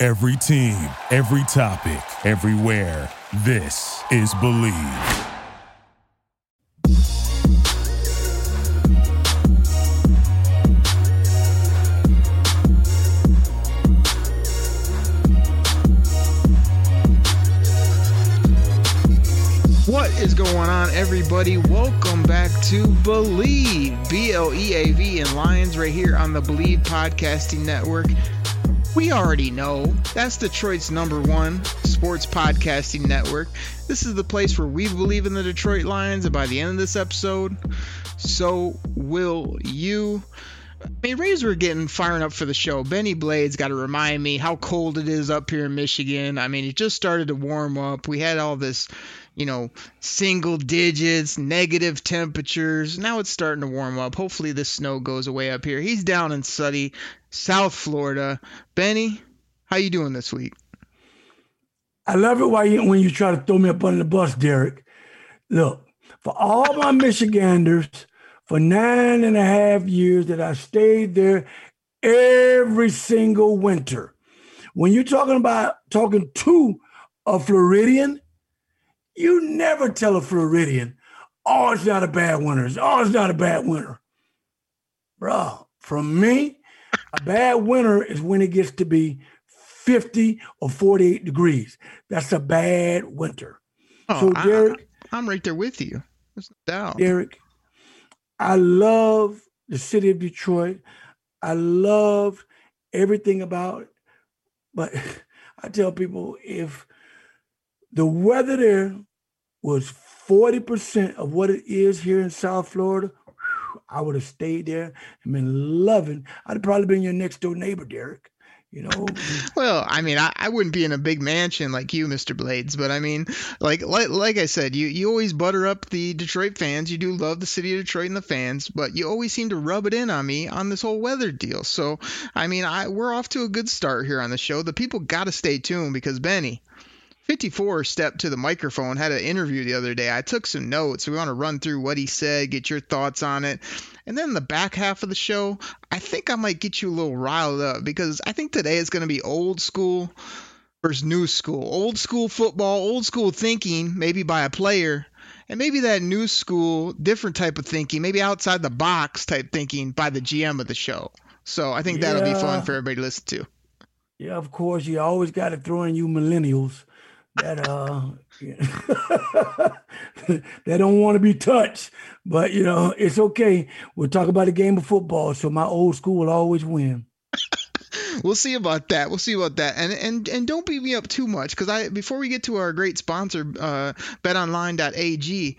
Every team, every topic, everywhere. This is Bleav. What is going on, everybody? Welcome back to Bleav, B L E A V, and Lions right here on the Bleav Podcasting Network. We already know that's Detroit's number one sports podcasting network. This is the place where we believe in the Detroit Lions, and by the end of this episode, so will you. I mean, Rays were getting firing up for the show. Benny Blades got to remind me how cold it is up here in Michigan. I mean, it just started to warm up. We had all this you know, single digits, negative temperatures. Now it's starting to warm up. Hopefully this snow goes away up here. He's down in sunny South Florida. Benny, how you doing this week? I love it you, when you try to throw me up under the bus, Derek. Look, for all my Michiganders, for nine and a half years that I stayed there every single winter. When you're talking about talking to a Floridian, you never tell a Floridian, oh, it's not a bad winter. Oh, it's not a bad winter. Bro, from me, a bad winter is when it gets to be 50 or 48 degrees. That's a bad winter. Oh, so, Derek. I, am right there with you. There's no doubt. Derek, I love the city of Detroit. I love everything about it. But I tell people if the weather there was 40% of what it is here in South Florida, I would have stayed there and been loving. I'd probably been your next door neighbor, Derek. You know. well, I mean, I, I wouldn't be in a big mansion like you, Mr. Blades, but I mean, like like like I said, you you always butter up the Detroit fans. You do love the city of Detroit and the fans, but you always seem to rub it in on me on this whole weather deal. So, I mean, I we're off to a good start here on the show. The people got to stay tuned because Benny, 54 stepped to the microphone, had an interview the other day. I took some notes. We want to run through what he said, get your thoughts on it. And then the back half of the show, I think I might get you a little riled up because I think today is going to be old school versus new school. Old school football, old school thinking, maybe by a player, and maybe that new school, different type of thinking, maybe outside the box type thinking by the GM of the show. So I think that'll be fun for everybody to listen to. Yeah, of course. You always got to throw in you millennials that uh they don't want to be touched. But you know, it's okay. We'll talk about a game of football, so my old school will always win. we'll see about that. We'll see about that. And and and don't beat me up too much because I before we get to our great sponsor, uh, BetOnline.ag.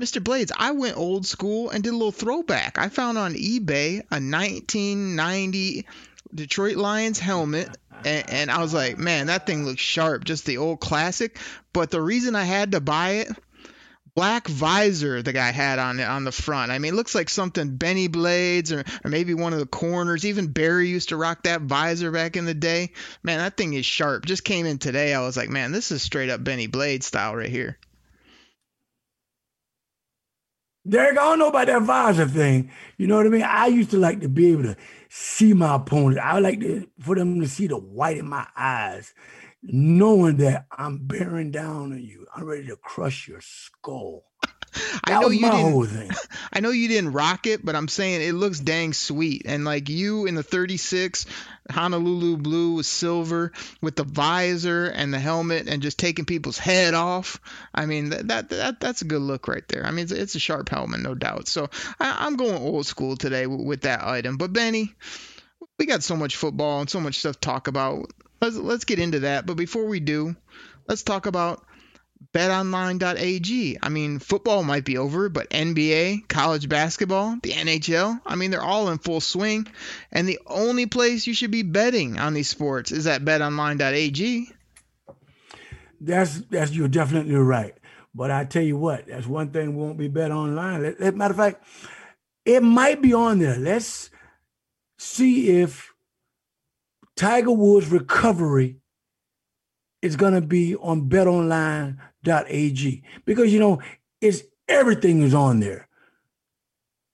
Mr. Blades, I went old school and did a little throwback. I found on eBay a 1990 Detroit Lions helmet and, and, I was like, man, that thing looks sharp, just the old classic. But the reason I had to buy it, black visor the guy had on it on the front. I mean, it looks like something Benny Blades or, or maybe one of the corners. Even Barry used to rock that visor back in the day. Man, that thing is sharp. Just came in today. I was like, man, this is straight up Benny Blades style right here. Derek, I don't know about that visor thing. You know what I mean? I used to like to be able to see my opponent. I like to for them to see the white in my eyes, knowing that I'm bearing down on you. I'm ready to crush your skull. I know you didn't. I know you didn't rock it, but I'm saying it looks dang sweet. And like you in the 36 Honolulu blue with silver with the visor and the helmet and just taking people's head off. I mean that that, that that's a good look right there. I mean it's, it's a sharp helmet, no doubt. So I, am going old school today with, with that item. But Benny, we got so much football and so much stuff to talk about. Let's let's get into that. But before we do, let's talk about betonline.ag. I mean, football might be over, but NBA, college basketball, the NHL, I mean, they're all in full swing. And the only place you should be betting on these sports is at betonline.ag. That's that's you're definitely right. But I tell you what, that's one thing won't be bet online. Matter of fact, it might be on there. Let's see if Tiger Woods' recovery is going to be on betonline.ag because you know it's everything is on there.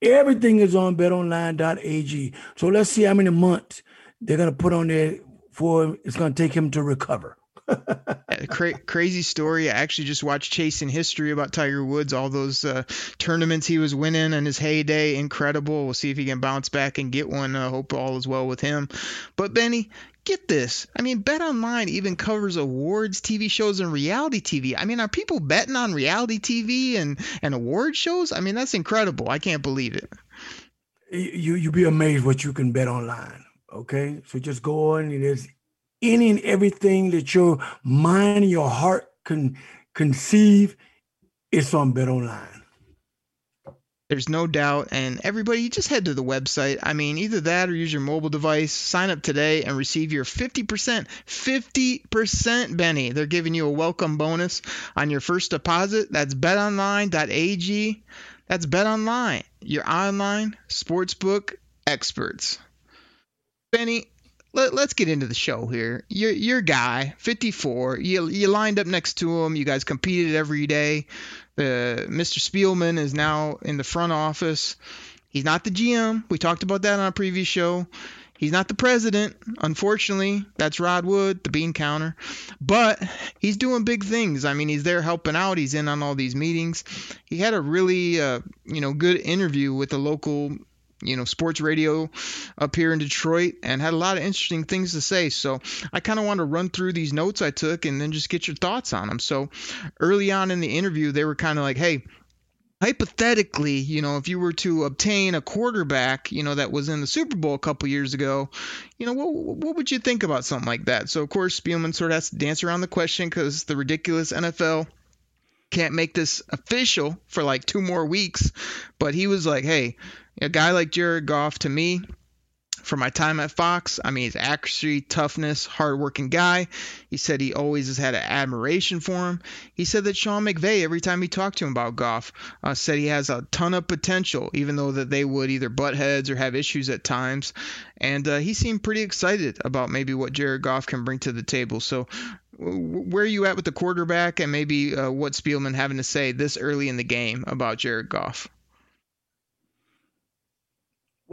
Everything is on betonline.ag. So let's see how many months they're going to put on there for it's going to take him to recover. Cra- crazy story. I actually just watched Chasing History about Tiger Woods, all those uh, tournaments he was winning in his heyday. Incredible. We'll see if he can bounce back and get one. Uh, hope all is well with him. But Benny, get this. I mean, Bet Online even covers awards, TV shows, and reality TV. I mean, are people betting on reality TV and, and award shows? I mean, that's incredible. I can't believe it. You you be amazed what you can bet online. Okay, so just go on. And there's any and everything that your mind and your heart can conceive. It's on Bet Online. There's no doubt. And everybody, just head to the website. I mean, either that or use your mobile device. Sign up today and receive your 50%, 50%, Benny. They're giving you a welcome bonus on your first deposit. That's betonline.ag. That's betonline, your online sportsbook experts. Benny, let, us get into the show here. Your your guy, 54. You you lined up next to him. You guys competed every day. The Mr. Spielman is now in the front office. He's not the GM. We talked about that on a previous show. He's not the president, unfortunately. That's Rod Wood, the bean counter. But he's doing big things. I mean, he's there helping out. He's in on all these meetings. He had a really, uh, you know, good interview with the local you know sports radio up here in Detroit and had a lot of interesting things to say. So I kind of want to run through these notes I took and then just get your thoughts on them. So early on in the interview, they were kind of like, "Hey." Hypothetically, you know, if you were to obtain a quarterback, you know, that was in the Super Bowl a couple years ago, you know, what, what would you think about something like that? So, of course, Spielman sort of has to dance around the question because the ridiculous NFL can't make this official for like two more weeks. But he was like, hey, a guy like Jared Goff, to me, for my time at Fox, I mean, his accuracy, toughness, hardworking guy. He said he always has had an admiration for him. He said that Sean McVay, every time he talked to him about Goff, uh, said he has a ton of potential, even though that they would either butt heads or have issues at times. And uh, he seemed pretty excited about maybe what Jared Goff can bring to the table. So, where are you at with the quarterback, and maybe uh, what Spielman having to say this early in the game about Jared Goff?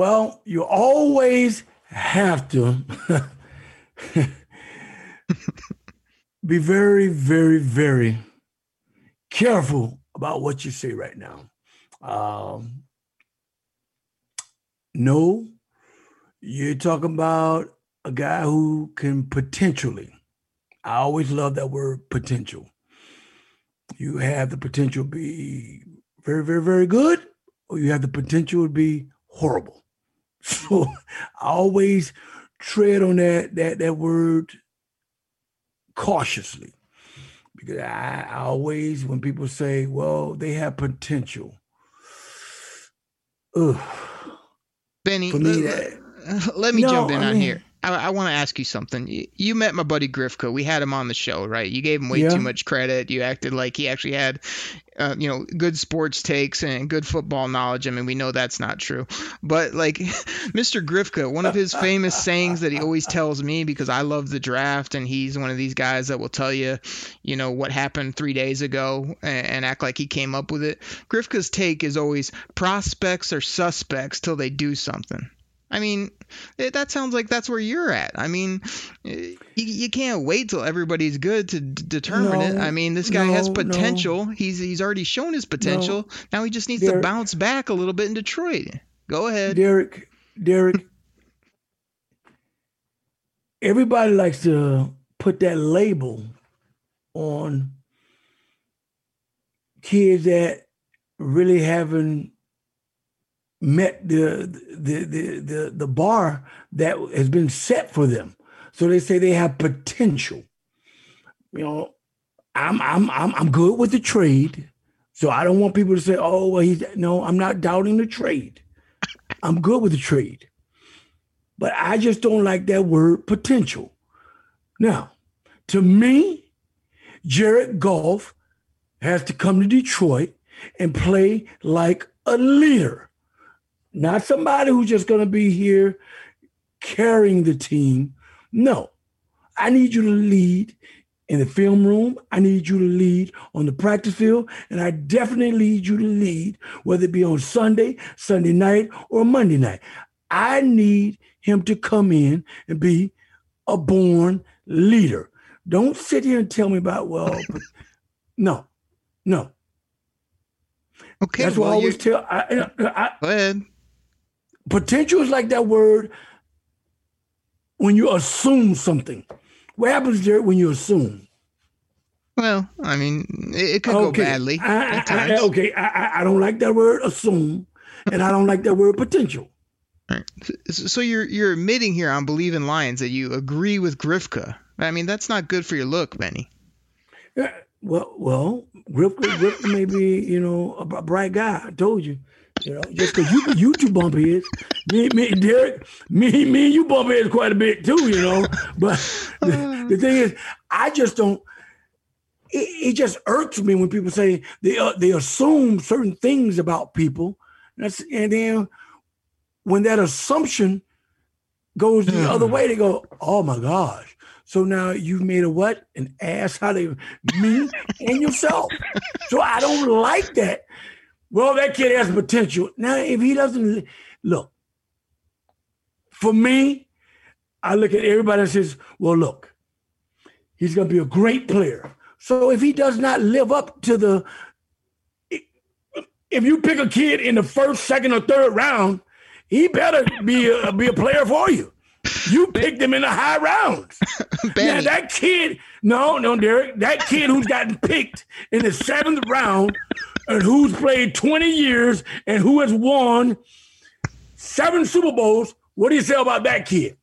Well, you always have to be very, very, very careful about what you say right now. Um, no, you're talking about a guy who can potentially, I always love that word potential. You have the potential to be very, very, very good, or you have the potential to be horrible. So I always tread on that that that word cautiously because I, I always when people say, "Well, they have potential," ugh. Benny, me, let, let me no, jump in I on mean, here. I, I want to ask you something. You, you, met my buddy Grifka. We had him on the show, right? You gave him way yeah. too much credit. You acted like he actually had, uh, you know, good sports takes and good football knowledge. I mean, we know that's not true. But like Mr. Grifka, one of his famous sayings that he always tells me because I love the draft, and he's one of these guys that will tell you, you know, what happened three days ago and, and act like he came up with it. Grifka's take is always prospects are suspects till they do something. I mean, it, that sounds like that's where you're at. I mean, eh, you, you can't wait till everybody's good to d- determine no, it. I mean, this guy no, has potential. No. He's he's already shown his potential. Now he just needs Derek, to bounce back a little bit in Detroit. Go ahead, Derek. Derek. everybody likes to put that label on kids that really haven't met the, the the the the bar that has been set for them. So they say they have potential. You know, I'm I'm I'm I'm good with the trade. So I don't want people to say, "Oh, well, he's no." I'm not doubting the trade. I'm good with the trade, but I just don't like that word potential. Now, to me, Jared Goff has to come to Detroit and play like a leader, not somebody who's just going to be here carrying the team. No, I need you to lead in the film room. I need you to lead on the practice field. And I definitely need you to lead, whether it be on Sunday, Sunday night, or Monday night. I need him to come in and be a born leader. Don't sit here and tell me about, well, no, no. Okay. That's well, what I always tell. I, I, Go ahead. Potential is like that word when you assume something. What happens there when you assume? Well, I mean, it, it could okay. go badly. I, I, I, okay, I, I don't like that word assume, and I don't like that word potential. Right. So you're you're admitting here on Bleav in Lions that you agree with Grifka. I mean, that's not good for your look, Benny. Yeah, well, well, Grifka, Grifka may be, you know, a bright guy. I told you. You know, just because you you two bump heads, me, me, Derek, me, me, and you bump heads quite a bit too. You know, but the, the thing is, I just don't. It, it, just irks me when people say they uh, they assume certain things about people. That's and then when that assumption goes the other way, they go, "Oh my gosh." So now you've made a what? An ass out of me and yourself. So I don't like that. Well, that kid has potential. Now, if he doesn't look, for me, I look at everybody and says, well, look, he's going to be a great player. So if he does not live up to the, if you pick a kid in the first, second, or third round, he better be a, be a player for you. You picked him in the high rounds. now that kid, no, no, Derek, that kid who's gotten picked in the seventh round and who's played 20 years and who has won seven Super Bowls, what do you say about that kid?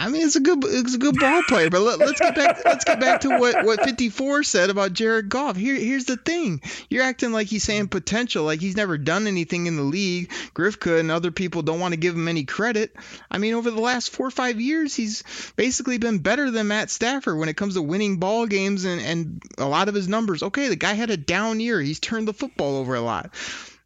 I mean, it's a good, it's a good ball player. But let, us get back, let's get back to what what 54 said about Jared Goff. Here, here's the thing: you're acting like he's saying potential, like he's never done anything in the league. Grifka and other people don't want to give him any credit. I mean, over the last four or five years, he's basically been better than Matt Stafford when it comes to winning ball games and and a lot of his numbers. Okay, the guy had a down year. He's turned the football over a lot.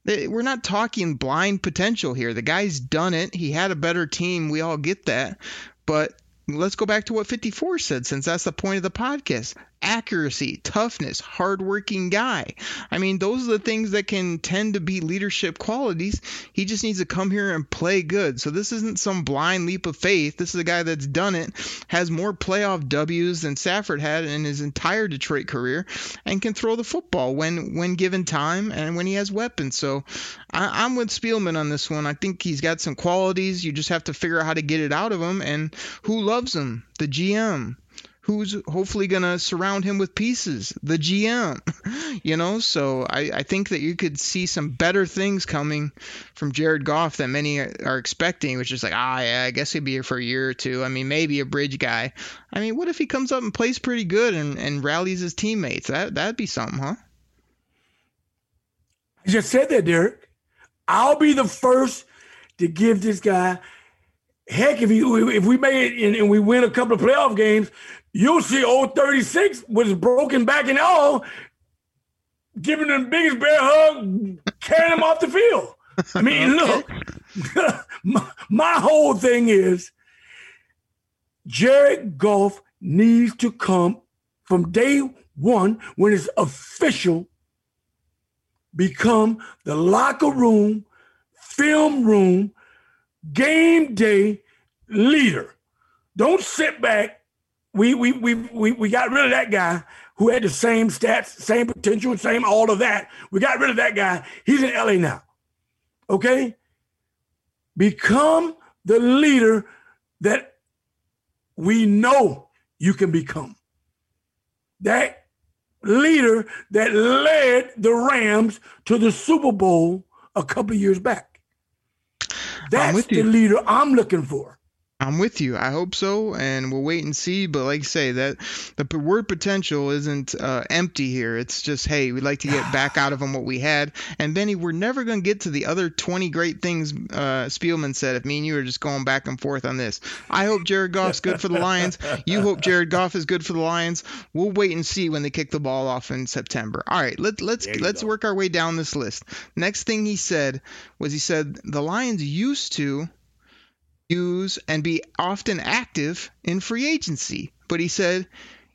We're not talking blind potential here. The guy's done it. He had a better team. We all get that. But let's go back to what 54 said, since that's the point of the podcast accuracy, toughness, hardworking guy. I mean, those are the things that can tend to be leadership qualities. He just needs to come here and play good. So this isn't some blind leap of faith. This is a guy that's done it, has more playoff W's than Stafford had in his entire Detroit career, and can throw the football when when given time and when he has weapons. So I, I'm with Spielman on this one. I think he's got some qualities. You just have to figure out how to get it out of him and who loves him. The GM who's hopefully going to surround him with pieces, the GM. You know, so I, I think that you could see some better things coming from Jared Goff than many are expecting, which is like, ah, yeah, I guess he'll be here for a year or two. I mean, maybe a bridge guy. I mean, what if he comes up and plays pretty good and, and rallies his teammates? That, that'd be something, huh? I just said that, Derek. I'll be the first to give this guy heck, if he if we made it and, and, we win a couple of playoff games, you'll see old 36 with his broken back and all, giving him the biggest bear hug, carrying him off the field. I mean, look, my, my whole thing is Jared Goff needs to come from day one when it's official, become the locker room, film room, game day leader. Don't sit back we we we we we got rid of that guy who had the same stats, same potential, same all of that. We got rid of that guy. He's in LA now. Okay? Become the leader that we know you can become. That leader that led the Rams to the Super Bowl a couple years back. That's the leader I'm looking for. I'm with you. I hope so, and we'll wait and see. But like I say, that the word potential isn't uh, empty here. It's just, hey, we'd like to get back out of them what we had. And Benny, we're never going to get to the other 20 great things uh, Spielman said if me and you are just going back and forth on this. I hope Jared Goff's good for the Lions. You hope Jared Goff is good for the Lions. We'll wait and see when they kick the ball off in September. All right, let, let's let's go. work our way down this list. Next thing he said was he said the Lions used to use and be often active in free agency. But he said,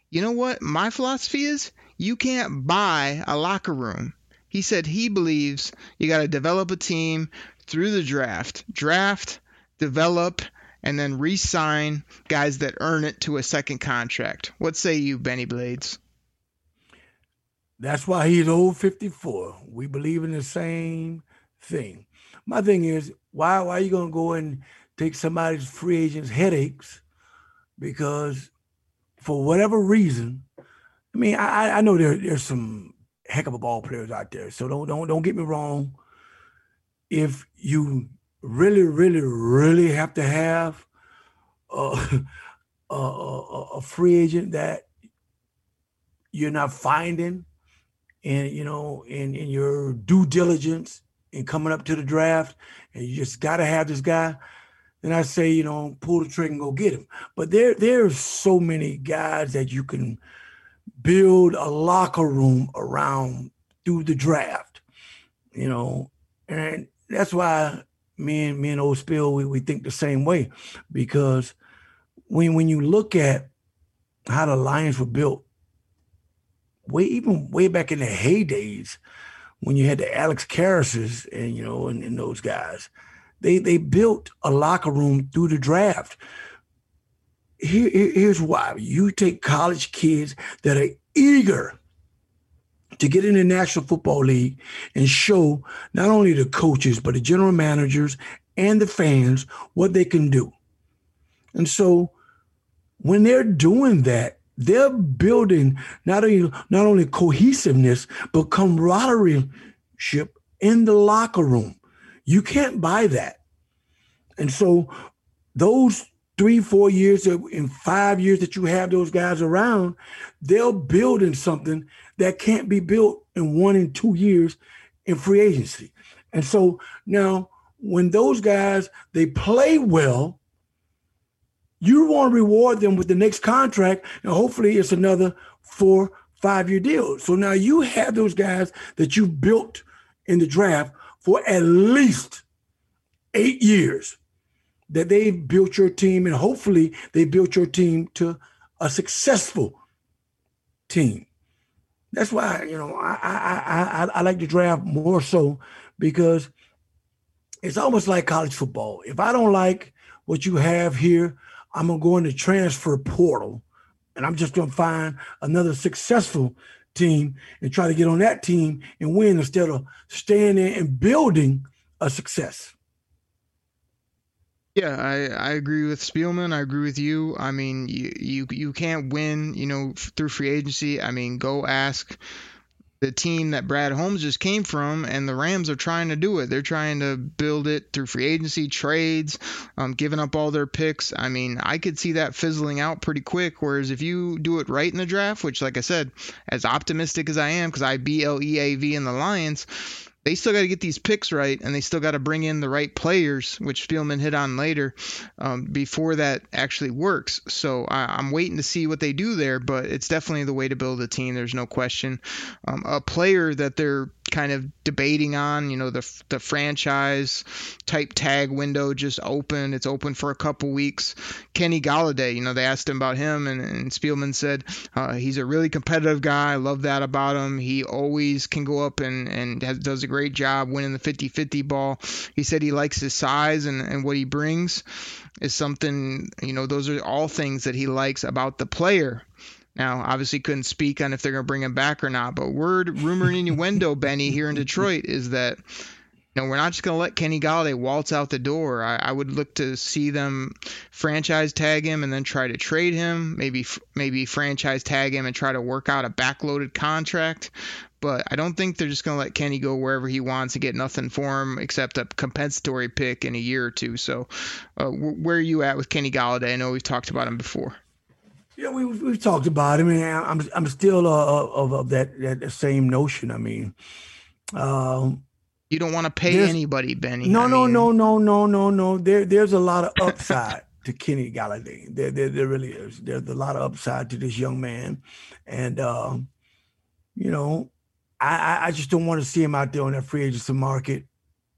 you know what? My philosophy is you can't buy a locker room. He said he believes you got to develop a team through the draft. Draft, develop, and then re sign guys that earn it to a second contract. What say you, Benny Blades? That's why he's old 54. We believe in the same thing. My thing is, why, why are you going to go and take somebody's free agent's headaches because for whatever reason, I mean, I, I know there, there's some heck of a ball players out there. So don't don't don't get me wrong. If you really, really, really have to have a, a, a, free agent that you're not finding and you know in, in your due diligence in coming up to the draft and you just got to have this guy then I say, you know, pull the trigger and go get him. But there, there's so many guys that you can build a locker room around through the draft, you know, and that's why me and me and Old Spill we, we think the same way because when when you look at how the Lions were built, way even way back in the heydays when you had the Alex Karras's and you know and, and those guys they they built a locker room through the draft. Here, here's why: you take college kids that are eager to get in the National Football League and show not only the coaches but the general managers and the fans what they can do. And so, when they're doing that, they're building not only not only cohesiveness but camaraderie in the locker room. You can't buy that. And so those three, four years in five years that you have those guys around, they're building something that can't be built in one and two years in free agency. And so now when those guys they play well, you want to reward them with the next contract, and hopefully it's another four, five year deal. So now you have those guys that you built in the draft for at least eight years that they built your team and hopefully they built your team to a successful team. That's why you know I I I, I like to draft more so because it's almost like college football. If I don't like what you have here, I'm gonna go in the transfer portal and I'm just gonna find another successful team and try to get on that team and win instead of staying there and building a success. Yeah, I, I agree with Spielman. I agree with you. I mean, you, you you can't win, you know, through free agency. I mean, go ask the team that Brad Holmes just came from, and the Rams are trying to do it. They're trying to build it through free agency, trades, um, giving up all their picks. I mean, I could see that fizzling out pretty quick. Whereas if you do it right in the draft, which, like I said, as optimistic as I am, because I B L E A V in the Lions, they still got to get these picks right, and they still got to bring in the right players, which Spielman hit on later, um, before that actually works. So I, am waiting to see what they do there, but it's definitely the way to build a team. There's no question. Um, a player that they're kind of debating on. You know, the the franchise type tag window just open. It's open for a couple weeks. Kenny Golladay, you know, they asked him about him, and, and Spielman said uh, he's a really competitive guy. I love that about him. He always can go up and and has, does a great job winning the 50-50 ball. He said he likes his size and and what he brings is something. You know, those are all things that he likes about the player. Now, obviously, couldn't speak on if they're going to bring him back or not, but word, rumor, and innuendo, Benny, here in Detroit is that you know, we're not just going to let Kenny Golladay waltz out the door. I, I, would look to see them franchise tag him and then try to trade him. Maybe maybe franchise tag him and try to work out a backloaded contract. But I don't think they're just going to let Kenny go wherever he wants and get nothing for him except a compensatory pick in a year or two. So, uh, where are you at with Kenny Golladay? I know we've talked about him before. Yeah, we we've talked about him, and I'm I'm still uh, of of that that same notion. I mean, um, you don't want to pay anybody, Benny. No, I no, mean, no, no, no, no, no. There, there's a lot of upside to Kenny Golladay. There, there, there really is. There's a lot of upside to this young man, and um, you know, I, I just don't want to see him out there on that free agency market,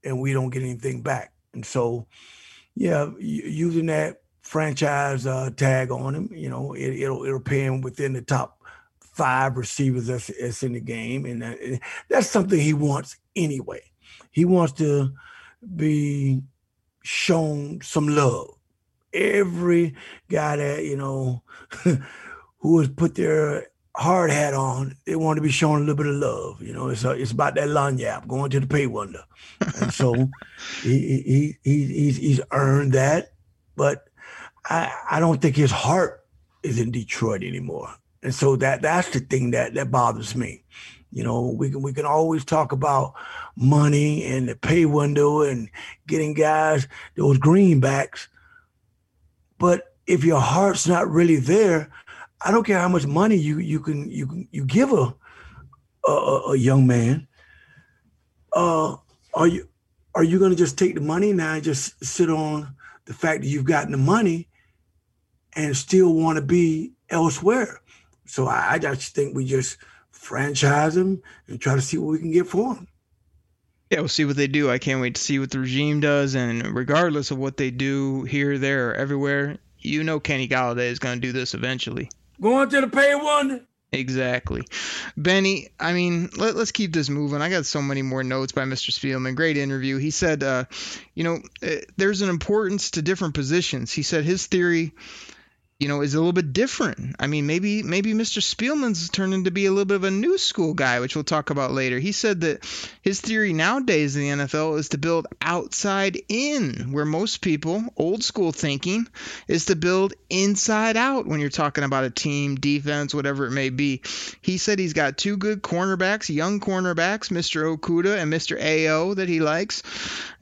and we don't get anything back. And so, yeah, using that franchise uh, tag on him, you know, it, will it'll pay him within the top five receivers that's, that's in the game, and that, that's something he wants anyway. He wants to be shown some love. Every guy that, you know, who has put their hard hat on, they want to be shown a little bit of love. You know, it's a, it's about that lagniappe going to the pay window. And so he, he, he, he's, he's earned that. But I, I don't think his heart is in Detroit anymore. And so that that's the thing that that bothers me. You know, we can we can always talk about money and the pay window and getting guys those greenbacks, but if your heart's not really there, I don't care how much money you you can you can you give a a, a young man. Uh, are you are you going to just take the money now and just sit on the fact that you've gotten the money and still want to be elsewhere? So I, I just think we just franchise him and try to see what we can get for him. Yeah, we'll see what they do. I can't wait to see what the regime does. And regardless of what they do here, there, or everywhere, you know Kenny Golladay is going to do this eventually. Going to the pay one. Exactly. Benny, I mean, let, us keep this moving. I got so many more notes by Mr. Spielman. Great interview. He said, uh, you know, uh, there's an importance to different positions. He said his theory you know, is a little bit different. I mean, maybe maybe Mr. Spielman's turned into be a little bit of a new school guy, which we'll talk about later. He said that his theory nowadays in the NFL is to build outside in, where most people, old school thinking, is to build inside out when you're talking about a team, defense, whatever it may be. He said he's got two good cornerbacks, young cornerbacks, Mr. Okudah and Mr. Ao that he likes.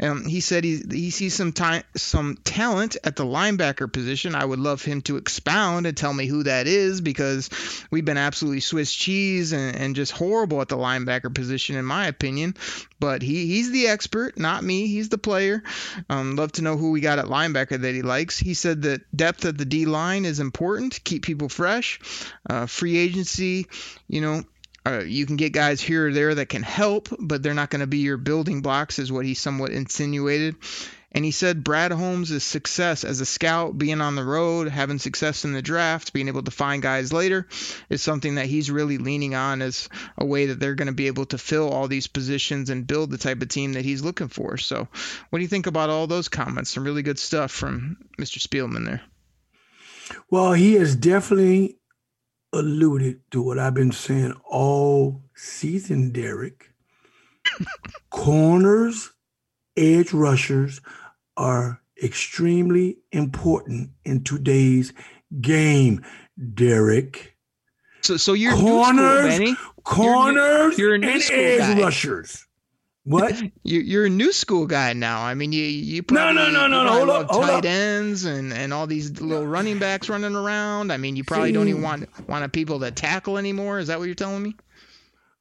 Um, he said he, he sees some time, some talent at the linebacker position. I would love him to expound and tell me who that is because we've been absolutely Swiss cheese and, and just horrible at the linebacker position, in my opinion. But he, he's the expert, not me. He's the player. Um, love to know who we got at linebacker that he likes. He said that depth at the D line is important keep people fresh. Uh, free agency, you know, uh, you can get guys here or there that can help, but they're not going to be your building blocks, is what he somewhat insinuated. And he said Brad Holmes' success as a scout, being on the road, having success in the draft, being able to find guys later, is something that he's really leaning on as a way that they're going to be able to fill all these positions and build the type of team that he's looking for. So, what do you think about all those comments? Some really good stuff from Mr. Spielman there. Well, he has definitely alluded to what I've been saying all season, Derek. Corners, edge rushers are extremely important in today's game, Derek. So, so you're corners, school, corners, you're, you're and edge guy. rushers. What? You're a new school guy now. I mean, you you probably no no no no, no. hold up, hold tight up. ends and and all these little running backs running around. I mean, you probably See, don't even want want people to tackle anymore. Is that what you're telling me?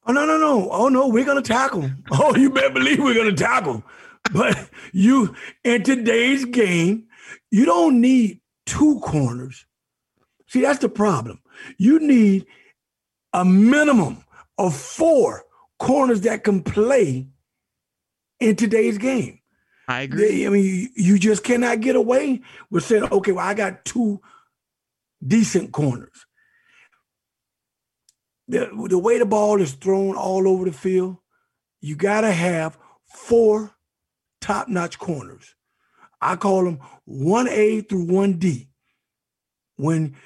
Oh no no no! Oh no, we're gonna tackle. Oh, you better believe we're gonna tackle. But you in today's game, you don't need two corners. See, that's the problem. You need a minimum of four corners that can play in today's game. I agree. I mean, you just cannot get away with saying, okay, well, I got two decent corners. The, the way the ball is thrown all over the field, you got to have four top notch corners. I call them 1A through 1D. When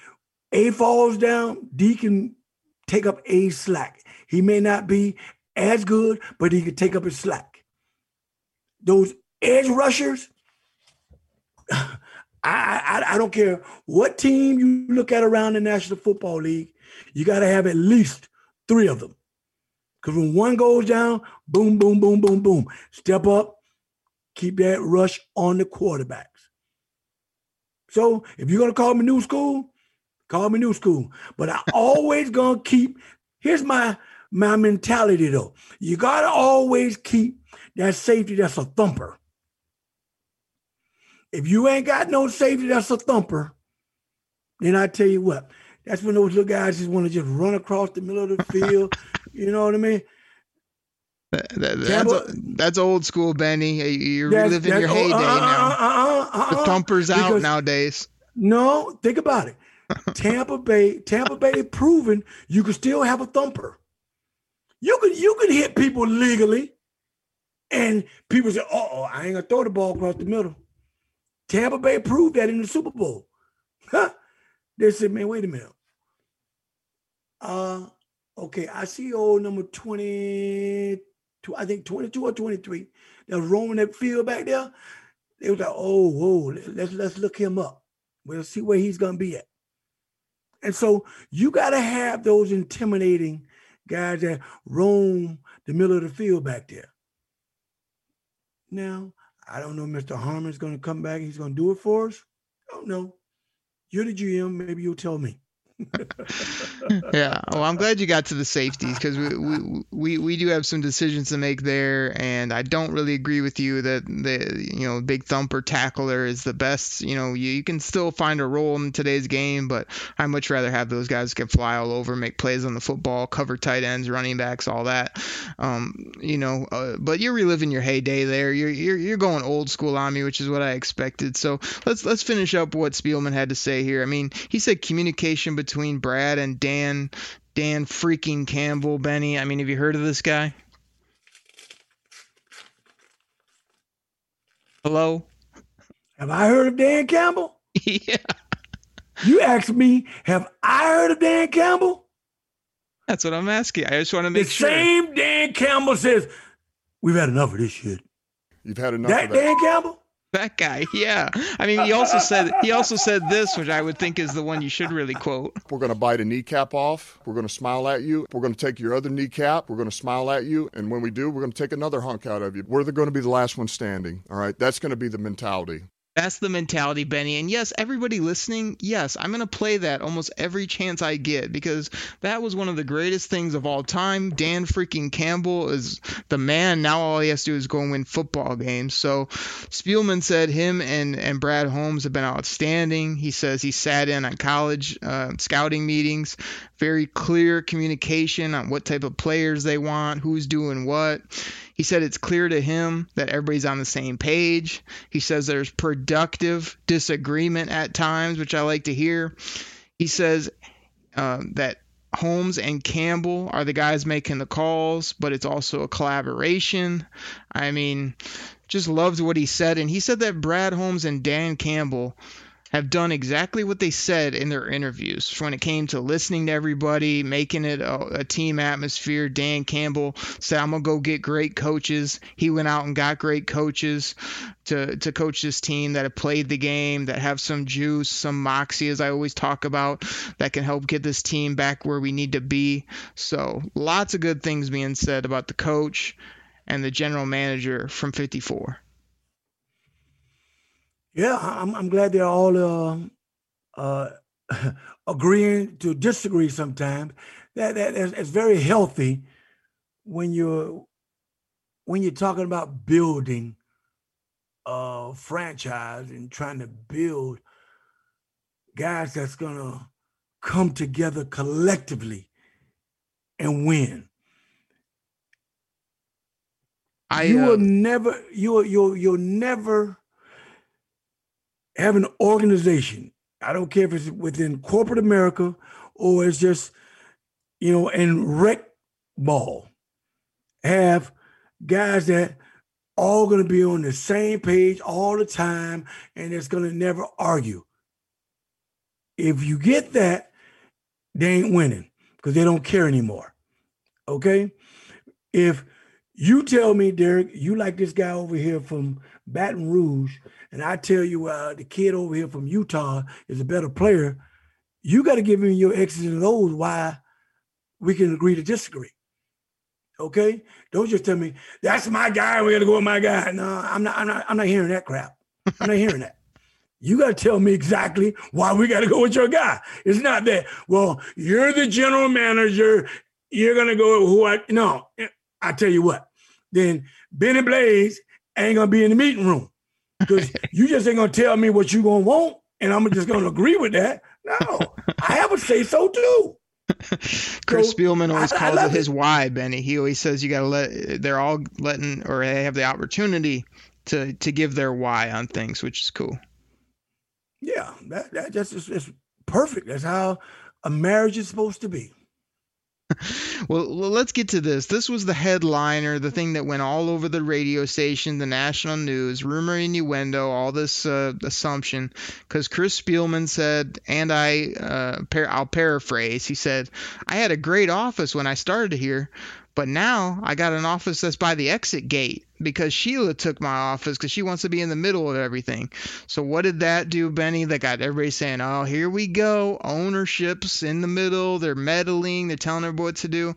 A falls down, D can take up A slack. He may not be as good, but he can take up his slack. those edge rushers. I, I, I don't care what team you look at around the National Football League, you got to have at least three of them. Because when one goes down, boom, boom, boom, boom, boom. Step up, keep that rush on the quarterbacks. So if you're gonna call me new school, call me new school. But I always gonna keep. Here's my my mentality though. You gotta always keep that safety that's a thumper. If you ain't got no safety that's a thumper, then I tell you what, that's when those little guys just want to just run across the middle of the field. you know what I mean? That, that, that's, that's old school, Benny. You're that's, reliving that's your heyday uh, now. Uh, uh, uh, the uh, thumper's out nowadays. No, think about it. Tampa Bay, Tampa Bay proven you can still have a thumper. You could you could hit people legally, and people say, uh "Oh, I ain't gonna throw the ball across the middle." Tampa Bay proved that in the Super Bowl. Huh? They said, man, wait a minute. Uh, okay, I see old number 20, I think 22 or 23 that was roaming that field back there. They was like, oh, whoa, let's let's look him up. We'll see where he's gonna be at. And so you gotta have those intimidating guys that roam the middle of the field back there. Now, I don't know Mr. Harmon's to come back. He's to do it for us. I don't know. You're the GM. Maybe you'll tell me. yeah. Well, I'm glad you got to the safeties because we, we, we we do have some decisions to make there, and I don't really agree with you that the you know big thumper tackler is the best. You know, you, you can still find a role in today's game, but I much rather have those guys who can fly all over, make plays on the football, cover tight ends, running backs, all that. Um, you know, uh, but you're reliving your heyday there. You're you're you're going old school on me, which is what I expected. So let's let's finish up what Spielman had to say here. I mean, he said communication between Brad and Dan Dan freaking Campbell, Benny. I mean, have you heard of this guy? Hello? Have I heard of Dan Campbell? yeah. You asked me, have I heard of Dan Campbell? That's what I'm asking. I just want to make the sure. The same Dan Campbell says, We've had enough of this shit. You've had enough that of that. Dan Campbell? That guy, yeah. I mean, he also said he also said this, which I would think is the one you should really quote. We're going to bite a kneecap off. We're going to smile at you. We're going to take your other kneecap. We're going to smile at you, and when we do, we're going to take another hunk out of you. We're going to be the last one standing. All right, that's going to be the mentality. That's the mentality, Benny. And yes, everybody listening, yes, I'm going to play that almost every chance I get because that was one of the greatest things of all time. Dan freaking Campbell is the man. Now all he has to do is go and win football games. So Spielman said him and, and Brad Holmes have been outstanding. He says he sat in on college uh, scouting meetings, very clear communication on what type of players they want, who's doing what. He said it's clear to him that everybody's on the same page. He says there's productive disagreement at times, which I like to hear. He says um, that Holmes and Campbell are the guys making the calls, but it's also a collaboration. I mean, just loved what he said. And he said that Brad Holmes and Dan Campbell have done exactly what they said in their interviews when it came to listening to everybody, making it a, a, team atmosphere. Dan Campbell said, I'm going to go get great coaches. He went out and got great coaches to, to coach this team that have played the game, that have some juice, some moxie, as I always talk about, that can help get this team back where we need to be. So, lots of good things being said about the coach and the general manager from 54. Yeah, I'm, I'm glad they're all uh, uh, agreeing to disagree sometimes. That, that it's very healthy when you're when you're talking about building a franchise and trying to build guys that's gonna come together collectively and win. I, you uh, will never you will you'll you'll never have an organization. I don't care if it's within corporate America or it's just, you know, in rec ball. Have guys that all going to be on the same page all the time and it's going to never argue. If you get that, they ain't winning because they don't care anymore. Okay? If You tell me, Derek, you like this guy over here from Baton Rouge, and I tell you uh, the kid over here from Utah is a better player. You got to give me your X's and O's why we can agree to disagree. Okay? Don't just tell me that's my guy. We got to go with my guy. No, I'm not. I'm not. I'm not hearing that crap. I'm not hearing that. You got to tell me exactly why we got to go with your guy. It's not that. Well, you're the general manager. You're gonna go with who I. No, I tell you what. Then Benny Blades ain't gonna be in the meeting room because you just ain't gonna tell me what you gonna want, and I'm just gonna agree with that. No, I have a say so too. Chris so, Spielman always I, calls I it his why, Benny. He always says you got to let. They're all letting, or they have the opportunity to to give their why on things, which is cool. Yeah, that that just is, is perfect. That's how a marriage is supposed to be. well, let's get to this. This was the headliner, the thing that went all over the radio station, the national news, rumor, innuendo, all this uh, assumption. Because Chris Spielman said, and I, uh, par- I'll paraphrase, he said, I had a great office when I started here, but now I got an office that's by the exit gate because Sheila took my office because she wants to be in the middle of everything. So what did that do, Benny? That got everybody saying, "Oh, here we go. Ownership's in the middle. They're meddling. They're telling everybody what to do."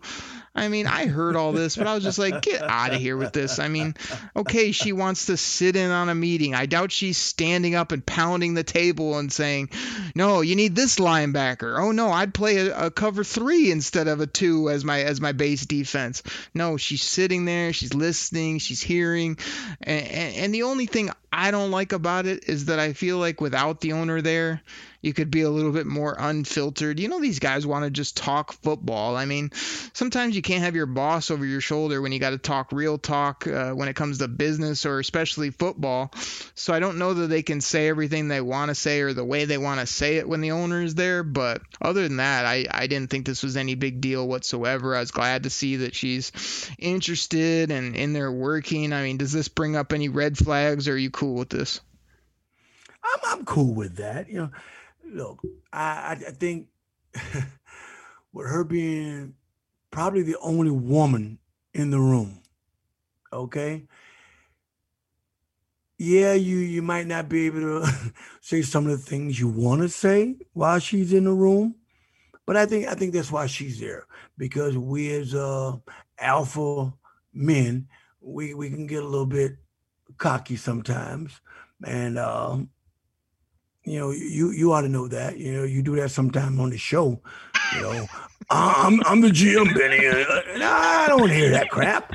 I mean, I heard all this, but I was just like, get out of here with this. I mean, okay, she wants to sit in on a meeting. I doubt she's standing up and pounding the table and saying, no, you need this linebacker. Oh no, I'd play a, a cover three instead of a two as my as my base defense. No, she's sitting there, she's listening, she's hearing, and, and, and the only thing I don't like about it is that I feel like without the owner there, you could be a little bit more unfiltered. You know, these guys want to just talk football. I mean, sometimes you can't have your boss over your shoulder when you got to talk real talk uh, when it comes to business or especially football. So I don't know that they can say everything they want to say or the way they want to say it when the owner is there. But other than that, I, I didn't think this was any big deal whatsoever. I was glad to see that she's interested and in there working. I mean, does this bring up any red flags or are you cool with this? I'm, I'm cool with that. You know, look, I, I think with her being probably the only woman in the room, okay. Yeah, you you might not be able to say some of the things you want to say while she's in the room, but I think I think that's why she's there because we as uh, alpha men we we can get a little bit cocky sometimes, and um, you know, you you ought to know that. You know, you do that sometime on the show. You know, I'm I'm the GM, Benny. I don't hear that crap.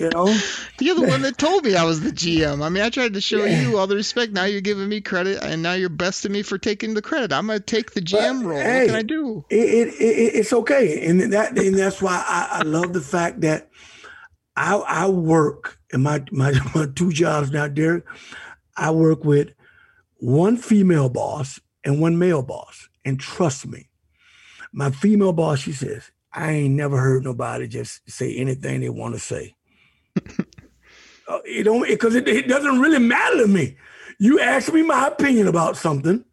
You know, you're the one that told me I was the GM. I mean, I tried to show yeah. you all the respect. Now you're giving me credit, and now you're besting me for taking the credit. I'm gonna take the GM but, role. Hey, what can I do? It, it, it, it's okay, and that and that's why I, I love the fact that I I work in my my, my two jobs now, Derek. I work with one female boss and one male boss. And trust me, my female boss, she says, I ain't never heard nobody just say anything they want to say. uh, it don't because it, it doesn't really matter to me. You ask me my opinion about something.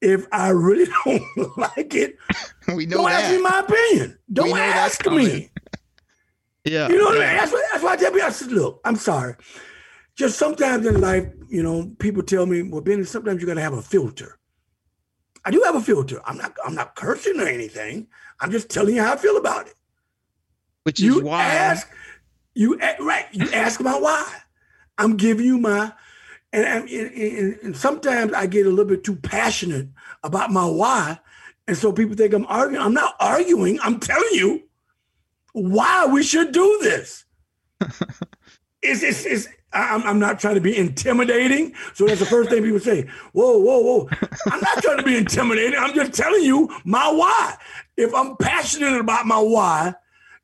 If I really don't like it, we know don't that. ask me my opinion. Don't ask me. yeah, you know yeah. That's, what, that's why I tell you. I said, look, I'm sorry just sometimes in life, you know, people tell me, well, Ben, sometimes you got to have a filter. I do have a filter. I'm not I'm not cursing or anything. I'm just telling you how I feel about it. Which you is why ask you eh, right. You ask about why. I'm giving you my and, and, and sometimes I get a little bit too passionate about my why, and so people think I'm arguing. I'm not arguing. I'm telling you why we should do this. it's, it's, it's I'm, I'm not trying to be intimidating. So that's the first thing people say. Whoa, whoa, whoa. I'm not trying to be intimidating. I'm just telling you my why. If I'm passionate about my why,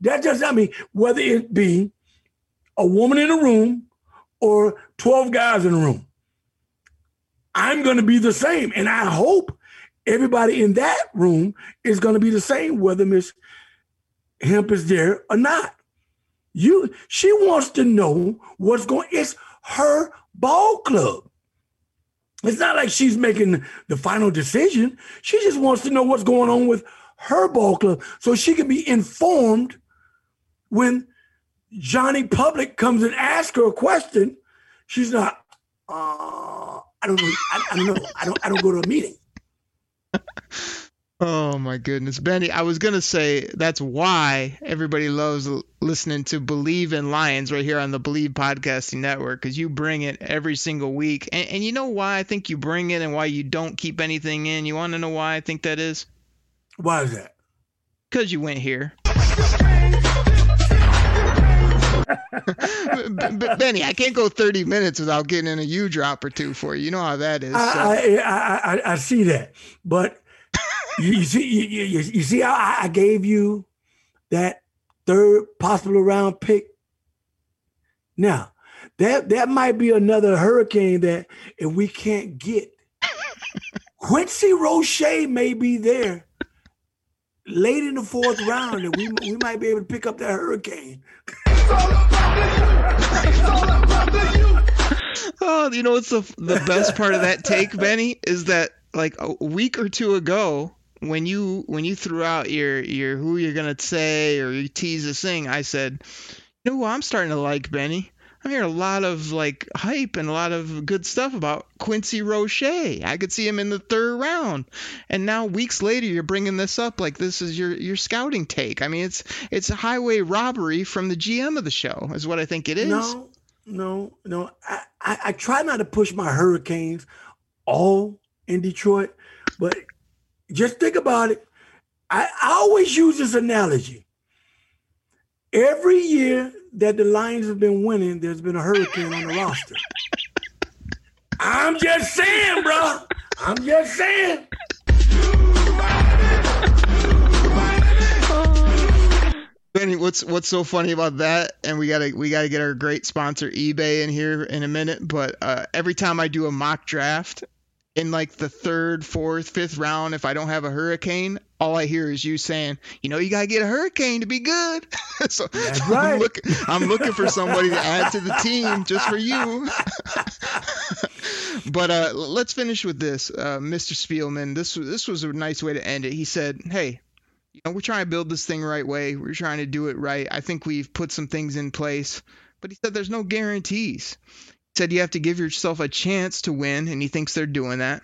that does not mean whether it be a woman in a room or 12 guys in a room. I'm going to be the same. And I hope everybody in that room is going to be the same, whether Miss Hamp is there or not. You she wants to know what's going it's her ball club. It's not like she's making the final decision. She just wants to know what's going on with her ball club so she can be informed when Johnny Public comes and asks her a question, she's not. Uh, I don't know. I, I don't know. I don't. I don't go to a meeting. Oh my goodness, Benny! I was gonna say that's why everybody loves listening to Bleav in Lions right here on the Bleav Podcasting Network because you bring it every single week, and, and you know why I think you bring it and why you don't keep anything in. You want to know why I think that is? Why is that? Because you went here. Benny, I can't go 30 minutes without getting in a U drop or two for you. You know how that is. So. I, I, I, I, see that, but you, you, see, you, you, you see how I gave you that third possible round pick. Now, that that might be another hurricane that if we can't get Quincy Roche may be there late in the fourth round, and we we might be able to pick up that hurricane. oh, you know what's the the best part of that take, Benny, is that like a week or two ago, when you when you threw out your your who you're gonna say or you tease a thing, I said, you know who I'm starting to like, Benny. I'm hearing a lot of like hype and a lot of good stuff about Quincy Roche. I could see him in the third round, and now weeks later you're bringing this up like this is your your scouting take. I mean, it's it's a highway robbery from the GM of the show, is what I think it is. No, no, no. I, I, I try not to push my Hurricanes all in Detroit, but just think about it. I, I always use this analogy. Every year that the Lions have been winning, there's been a hurricane on the roster. I'm just saying, bro. I'm just saying. Benny, what's what's so funny about that? And we gotta we gotta get our great sponsor eBay in here in a minute. But uh, every time I do a mock draft, in like the third, fourth, fifth round, if I don't have a hurricane, all I hear is you saying, you know, you gotta get a hurricane to be good. so right. I'm, look, I'm looking for somebody to add to the team just for you. but uh, let's finish with this, uh, Mr. Spielman. This this was a nice way to end it. He said, "Hey, you know, we're trying to build this thing right way. We're trying to do it right. I think we've put some things in place." But he said, "There's no guarantees." Said you have to give yourself a chance to win, and he thinks they're doing that.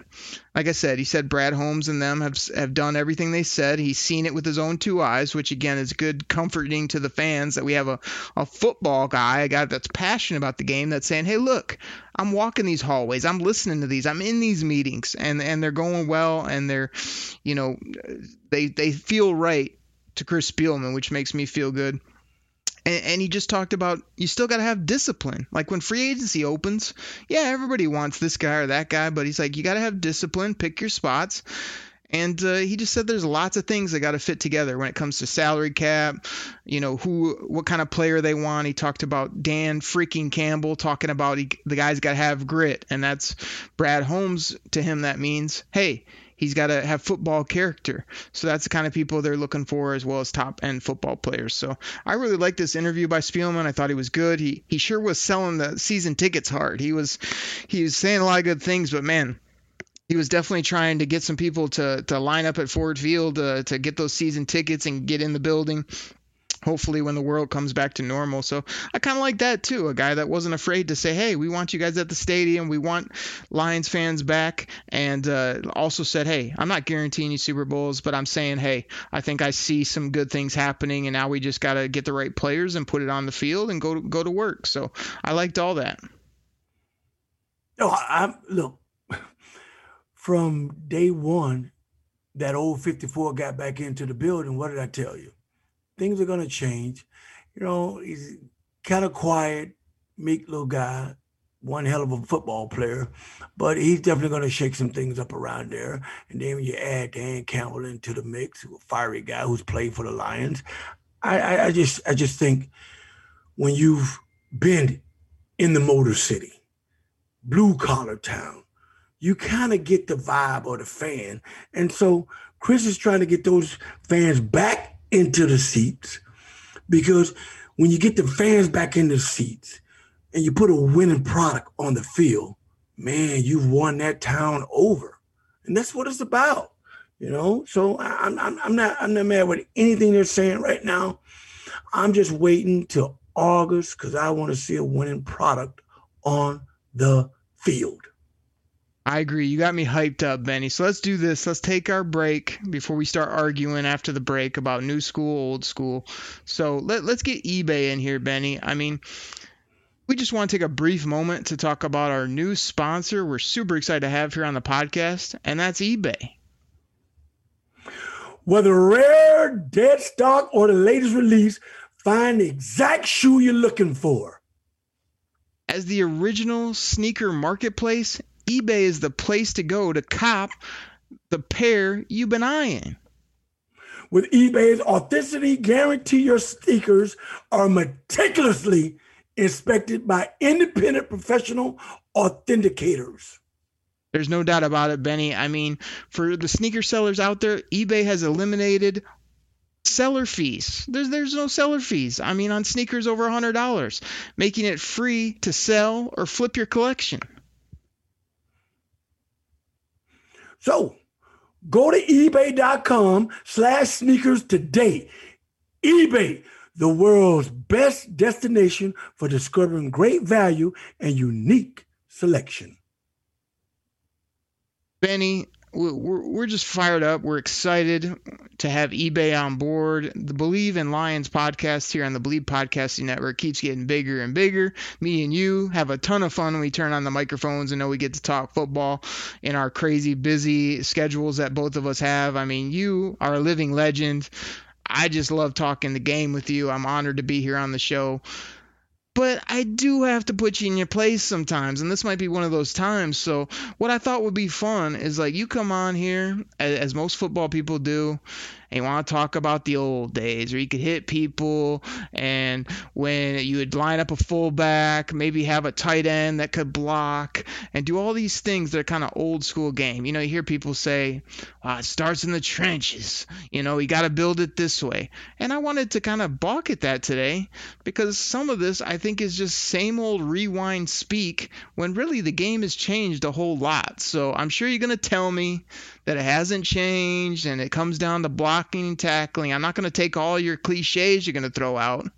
Like I said, he said Brad Holmes and them have have done everything they said. He's seen it with his own two eyes, which again is good, comforting to the fans that we have a, a football guy, a guy that's passionate about the game, that's saying, "Hey, look, I'm walking these hallways, I'm listening to these, I'm in these meetings, and and they're going well, and they're, you know, they they feel right." To Chris Spielman, which makes me feel good. And, and he just talked about you still got to have discipline. Like when free agency opens, yeah, everybody wants this guy or that guy, but he's like, you got to have discipline, pick your spots. And uh, he just said there's lots of things that got to fit together when it comes to salary cap, you know, who, what kind of player they want. He talked about Dan freaking Campbell talking about he, the guy's got to have grit, and that's Brad Holmes. To him, that means, hey, He's got to have football character. So that's the kind of people they're looking for as well as top end football players. So I really liked this interview by Spielman. I thought he was good. He he sure was selling the season tickets hard. He was he was saying a lot of good things, but man, he was definitely trying to get some people to to line up at Ford Field uh, to get those season tickets and get in the building hopefully when the world comes back to normal. So I kind of like that too. A guy that wasn't afraid to say, "Hey, we want you guys at the stadium. We want Lions fans back," and uh, also said, "Hey, I'm not guaranteeing you Super Bowls, but I'm saying, hey, I think I see some good things happening, and now we just got to get the right players and put it on the field and go to, go to work." So I liked all that. No, I, look from day one that old 54 got back into the building. What did I tell you? Things are going to change. You know, he's kind of quiet, meek little guy, one hell of a football player, but he's definitely going to shake some things up around there. And then when you add Dan Campbell into the mix, a fiery guy who's played for the Lions, I, I, I just I just think when you've been in the Motor City, blue collar town, you kind of get the vibe of the fan. And so Chris is trying to get those fans back into the seats because when you get the fans back in the seats and you put a winning product on the field, man, you've won that town over. And that's what it's about, you know? So I'm, I'm, I'm not I'm not mad with anything they're saying right now. I'm just waiting till August because I want to see a winning product on the field. I agree. You got me hyped up, Benny. So let's do this. Let's take our break before we start arguing after the break about new school, old school. So let, let's get eBay in here, Benny. I mean, we just want to take a brief moment to talk about our new sponsor we're super excited to have here on the podcast, and that's eBay. Whether rare, dead stock, or the latest release, find the exact shoe you're looking for. As the original sneaker marketplace, eBay is the place to go to cop the pair you've been eyeing. With eBay's authenticity guarantee, your sneakers are meticulously inspected by independent professional authenticators. There's no doubt about it, Benny. I mean, for the sneaker sellers out there, eBay has eliminated seller fees. There's there's no seller fees. I mean, on sneakers over $100, making it free to sell or flip your collection. So go to ebay.com slash sneakers today. eBay, the world's best destination for discovering great value and unique selection. Benny, we're, we're just fired up. We're excited to have eBay on board. The Bleav in Lions podcast here on the Bleav Podcasting Network keeps getting bigger and bigger. Me and you have a ton of fun when we turn on the microphones and know we get to talk football in our crazy busy schedules that both of us have. I mean, you are a living legend. I just love talking the game with you. I'm honored to be here on the show but I do have to put you in your place sometimes, and this might be one of those times. So, what I thought would be fun is like you come on here, as, as most football people do, and you want to talk about the old days, or you could hit people, and when you would line up a fullback, maybe have a tight end that could block, and do all these things that are kind of old school game. You know, you hear people say, well, it starts in the trenches. You know, you got to build it this way. And I wanted to kind of balk at that today because some of this I think is just same old rewind speak when really the game has changed a whole lot. So I'm sure you're going to tell me that it hasn't changed and it comes down to blocking and tackling. I'm not going to take all your cliches you're going to throw out,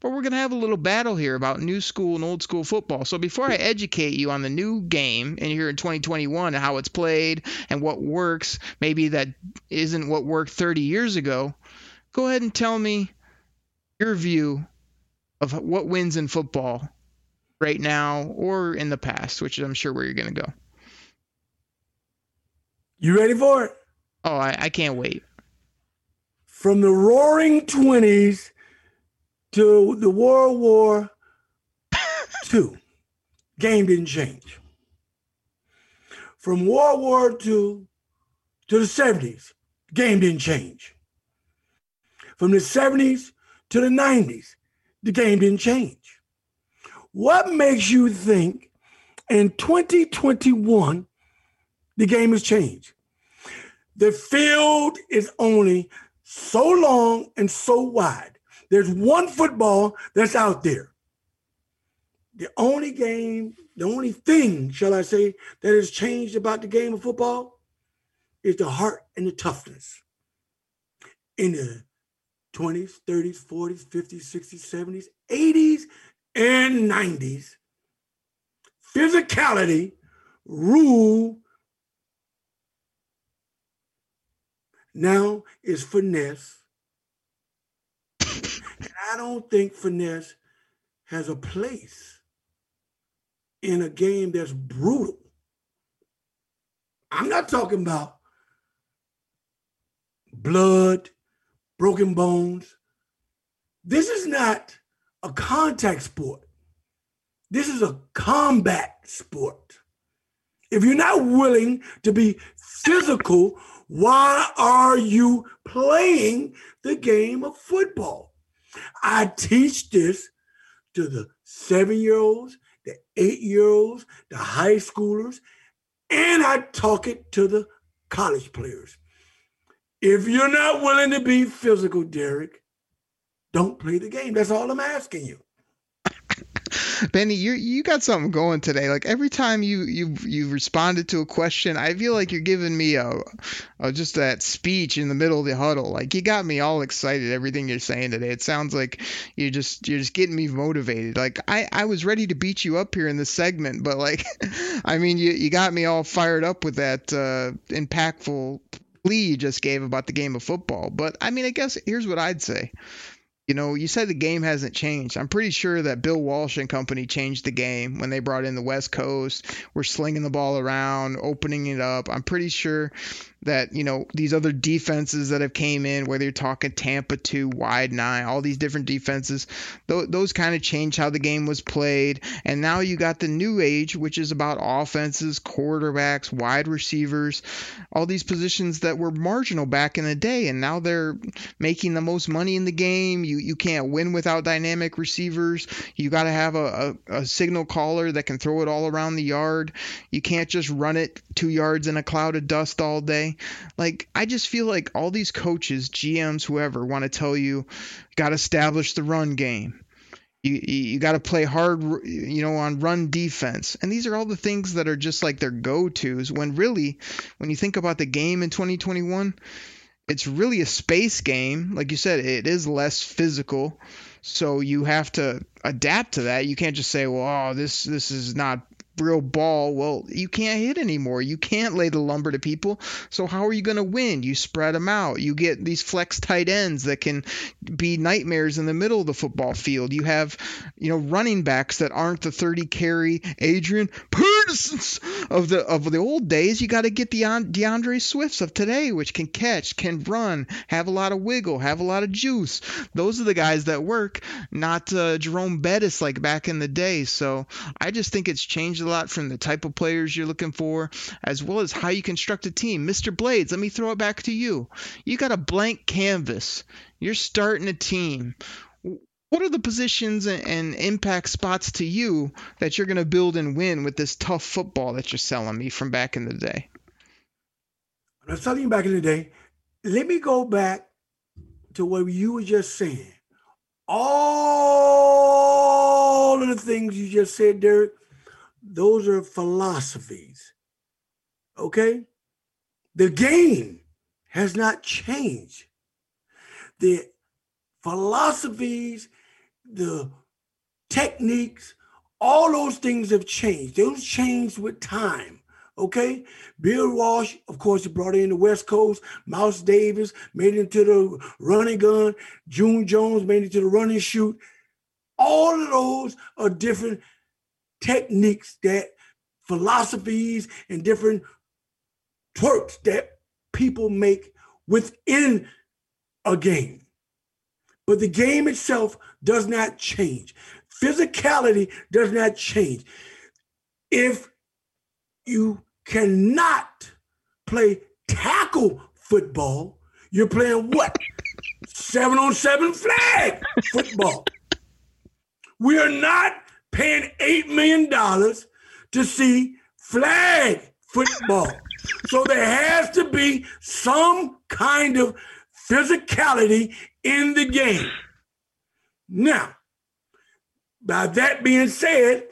but we're going to have a little battle here about new school and old school football. So before I educate you on the new game and here in 2021 and how it's played and what works, maybe that isn't what worked 30 years ago, go ahead and tell me your view of what wins in football right now or in the past, which I'm sure where you're going to go. You ready for it? Oh, I, I can't wait. From the roaring 20s to the World War II, game didn't change. From World War II to the 70s, game didn't change. From the 70s to the 90s, the game didn't change. What makes you think in 2021 the game has changed? The field is only so long and so wide. There's one football that's out there. The only game, the only thing, shall I say, that has changed about the game of football is the heart and the toughness. In the 20s, 30s, 40s, 50s, 60s, 70s, 80s, and 90s, physicality ruled now is finesse. and I don't think finesse has a place in a game that's brutal. I'm not talking about blood, broken bones. This is not a contact sport. This is a combat sport. If you're not willing to be physical why are you playing the game of football? I teach this to the seven year olds, the eight year olds, the high schoolers, and I talk it to the college players. If you're not willing to be physical, Derek, don't play the game. That's all I'm asking you. Benny, you you got something going today. Like every time you you you responded to a question, I feel like you're giving me a, a just that speech in the middle of the huddle. Like you got me all excited. Everything you're saying today, it sounds like you just you're just getting me motivated. Like I I was ready to beat you up here in this segment, but like I mean you you got me all fired up with that uh, impactful plea you just gave about the game of football. But I mean, I guess here's what I'd say you know, you said the game hasn't changed. I'm pretty sure that Bill Walsh and company changed the game when they brought in the West Coast. We're slinging the ball around, opening it up. I'm pretty sure that you know these other defenses that have came in, whether you're talking Tampa two, wide nine, all these different defenses, th- those kind of change how the game was played. And now you got the new age, which is about offenses, quarterbacks, wide receivers, all these positions that were marginal back in the day, and now they're making the most money in the game. You you can't win without dynamic receivers. You got to have a, a, a signal caller that can throw it all around the yard. You can't just run it two yards in a cloud of dust all day. Like, I just feel like all these coaches, GMs, whoever, want to tell you, got to establish the run game. You, you got to play hard, you know, on run defense. And these are all the things that are just like their go tos. When really, when you think about the game in 2021, it's really a space game. Like you said, it is less physical. So you have to adapt to that. You can't just say, "Well, oh, this this is not real ball, well, you can't hit anymore. You can't lay the lumber to people. So how are you going to win? You spread them out. You get these flex tight ends that can be nightmares in the middle of the football field. You have, you know, running backs that aren't the 30 carry Adrian Of the of the old days. You got to get the D'Andre Swifts of today, which can catch, can run, have a lot of wiggle, have a lot of juice. Those are the guys that work, not uh, Jerome Bettis like back in the day. So I just think it's changed a lot from the type of players you're looking for, as well as how you construct a team. Mr. Blades, let me throw it back to you. You got a blank canvas. You're starting a team. What are the positions and impact spots to you that you're going to build and win with this tough football that you're selling me from back in the day? I was telling you back in the day. Let me go back to what you were just saying. All of the things you just said, Derek, those are philosophies. Okay? The game has not changed. The philosophies, the techniques, all those things have changed. Those changed with time. Okay, Bill Walsh, of course, he brought in the West Coast. Mouse Davis made it into the running gun. June Jones made it to the running shoot. All of those are different techniques that philosophies and different twerks that people make within a game. But the game itself does not change. Physicality does not change. If you cannot play tackle football, you're playing what? seven on seven flag football. We are not paying $8 million to see flag football. so there has to be some kind of physicality in the game. Now, by that being said,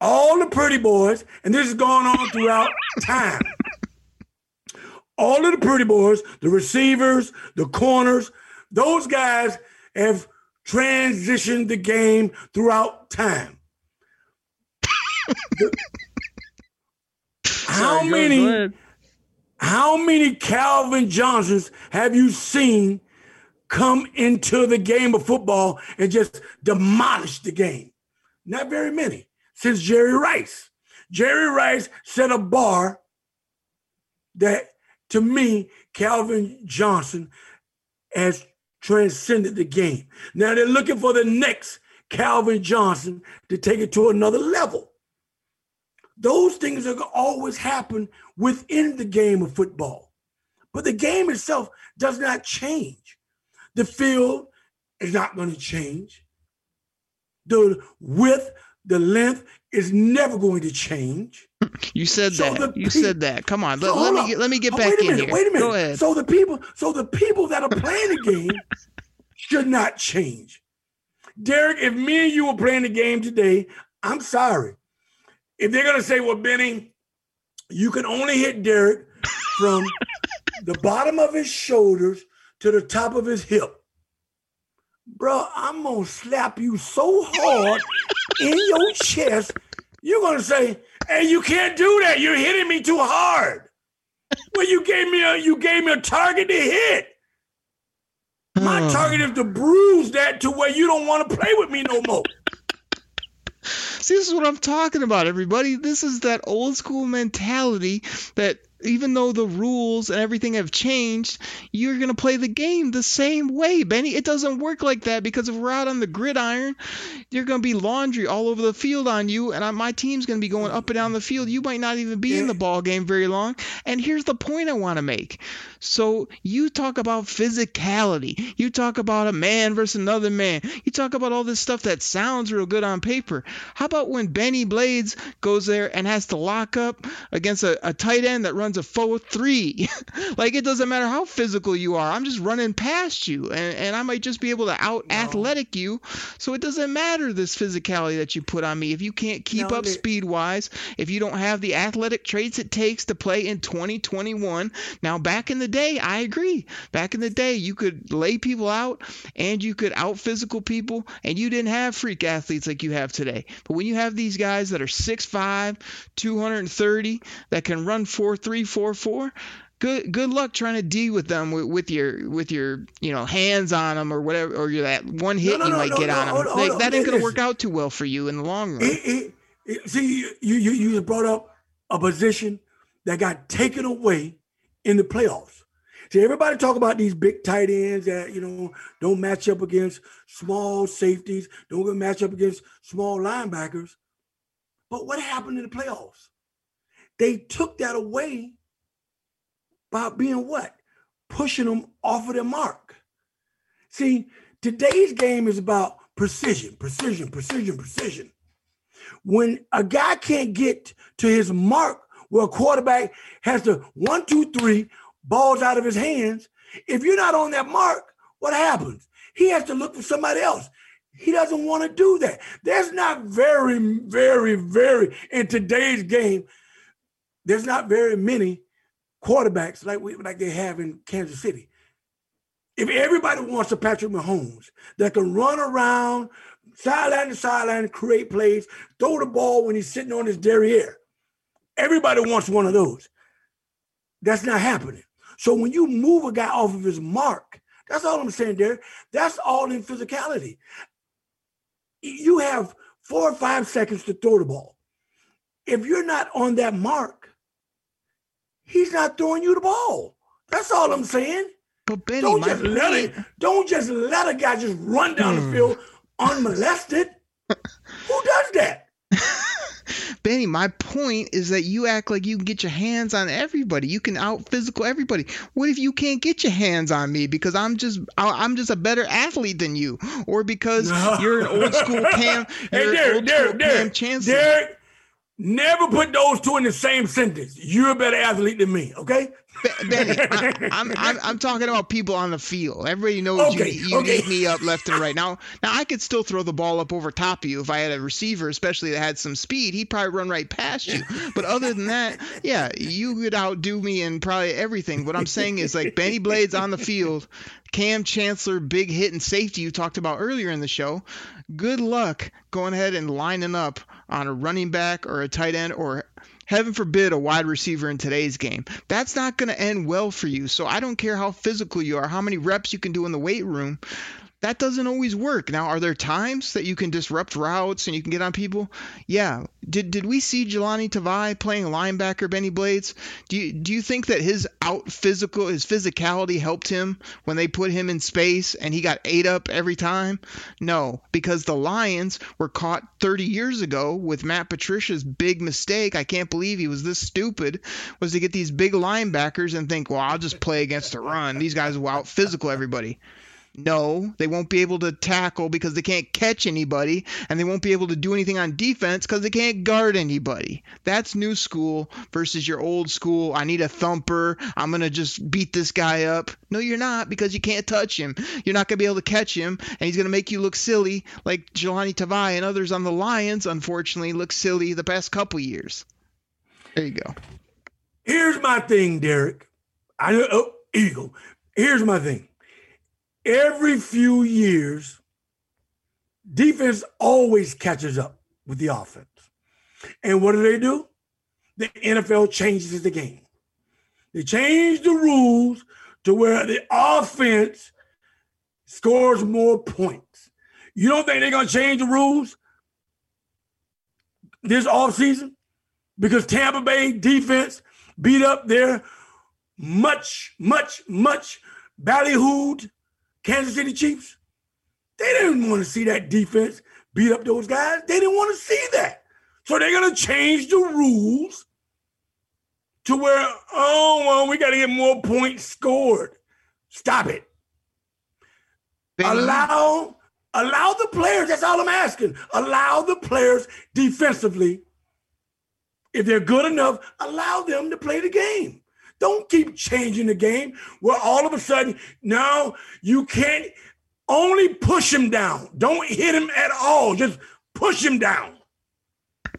all the pretty boys, and this is going on throughout time, all of the pretty boys, the receivers, the corners, those guys have transitioned the game throughout time. how many how many Calvin Johnsons have you seen come into the game of football and just demolish the game? Not very many since Jerry Rice. Jerry Rice set a bar that to me, Calvin Johnson has transcended the game. Now they're looking for the next Calvin Johnson to take it to another level. Those things are going to always happen within the game of football. But the game itself does not change. The field is not going to change. The width, the length is never going to change. You said so that. You said that. Come on. So let, let me get, let me get oh, back wait a minute, in here. Wait a minute. Go ahead. So the people, so the people that are playing the game should not change. Derek, if me and you were playing the game today, I'm sorry. If they're gonna say, well, Benny, you can only hit Derek from the bottom of his shoulders to the top of his hip. Bro, I'm gonna slap you so hard in your chest, you're gonna say, Hey, you can't do that. You're hitting me too hard. Well, you gave me a you gave me a target to hit. My Hmm. target is to bruise that to where you don't want to play with me no more. This is what I'm talking about, everybody. This is that old school mentality that even though the rules and everything have changed, you're going to play the game the same way, Benny. It doesn't work like that because if we're out on the gridiron, you're going to be laundry all over the field on you, and my team's going to be going up and down the field. You might not even be in the ball game very long. And here's the point I want to make. So you talk about physicality. You talk about a man versus another man. You talk about all this stuff that sounds real good on paper. How about when Benny Blades goes there and has to lock up against a, a tight end that runs a 4-3? like it doesn't matter how physical you are. I'm just running past you and, and I might just be able to out athletic you. So it doesn't matter this physicality that you put on me. If you can't keep No, up speed wise, if you don't have the athletic traits it takes to play in 2021. Now back in the day, I agree. Back in the day, you could lay people out and you could out physical people and you didn't have freak athletes like you have today. But when you have these guys that are 6'5, 230 that can run 4'3, 4'4, good good luck trying to deal with them with, with your with your you know hands on them or whatever or your that one hit no, you no, might no, get no, on them. hold on, Like, hold that ain't gonna work out too well for you in the long run. It- it- it- see, you, you you brought up a position that got taken away in the playoffs. See, everybody talk about these big tight ends that you know don't match up against small safeties, don't match up against small linebackers. But what happened in the playoffs? They took that away by being what? Pushing them off of their mark. See, today's game is about precision, precision, precision, precision. When a guy can't get to his mark, where a quarterback has to one, two, three, balls out of his hands, if you're not on that mark, what happens? He has to look for somebody else. He doesn't want to do that. There's not very, very, very in today's game. There's not very many quarterbacks like we like they have in Kansas City. If everybody wants a Patrick Mahomes that can run around sideline to sideline, create plays, throw the ball when he's sitting on his derriere, everybody wants one of those. That's not happening. So when you move a guy off of his mark, that's all I'm saying there. That's all in physicality. You have four or five seconds to throw the ball. If you're not on that mark, he's not throwing you the ball. That's all I'm saying. But Benny, Don't just let it. Don't just let a guy just run down Hmm. the field unmolested. Who does that? Benny, my point is that you act like you can get your hands on everybody. You can out physical everybody. What if you can't get your hands on me because I'm just I'm just a better athlete than you, or because No. you're an old school Kam, Hey, you're an Derek, old Derek, school Kam Derek, Chancellor. Derek, never put those two in the same sentence. You're a better athlete than me, okay? Benny, I, I'm, I'm I'm talking about people on the field. Everybody knows Okay, you, you okay. eat me up left and right. Now, now I could still throw the ball up over top of you if I had a receiver, especially that had some speed. He'd probably run right past you. But other than that, yeah, you could outdo me in probably everything. What I'm saying is like Benny Blades on the field, Kam Chancellor, big hit and safety you talked about earlier in the show. Good luck going ahead and lining up on a running back or a tight end or heaven forbid a wide receiver in today's game. That's not going to end well for you. So I don't care how physical you are, how many reps you can do in the weight room. That doesn't always work. Now, are there times that you can disrupt routes and you can get on people? Yeah. Did did we see Jahlani Tavai playing linebacker Benny Blades? Do you do you think that his out physical his physicality helped him when they put him in space and he got ate up every time? No, because the Lions were caught 30 years ago with Matt Patricia's big mistake. I can't believe he was this stupid was to get these big linebackers and think, "Well, I'll just play against the run. These guys will out physical everybody." No, they won't be able to tackle because they can't catch anybody, and they won't be able to do anything on defense because they can't guard anybody. That's new school versus your old school. I need a thumper. I'm going to just beat this guy up. No, you're not because you can't touch him. You're not going to be able to catch him, and he's going to make you look silly like Jahlani Tavai and others on the Lions, unfortunately, look silly the past couple years. There you go. Here's my thing, Derek. I know, oh, Eagle. Here's my thing every few years, defense always catches up with the offense. And what do they do? The NFL changes the game. They change the rules to where the offense scores more points. You don't think they're going to change the rules this offseason? Because Tampa Bay defense beat up their much, much, much ballyhooed Kansas City Chiefs, they didn't want to see that defense beat up those guys. They didn't want to see that. So they're going to change the rules to where, oh, well, we got to get more points scored. Stop it. Allow allow the players, that's all I'm asking. Allow the players defensively, if they're good enough, allow them to play the game. Don't keep changing the game where all of a sudden, now you can't only push him down. Don't hit him at all. Just push him down.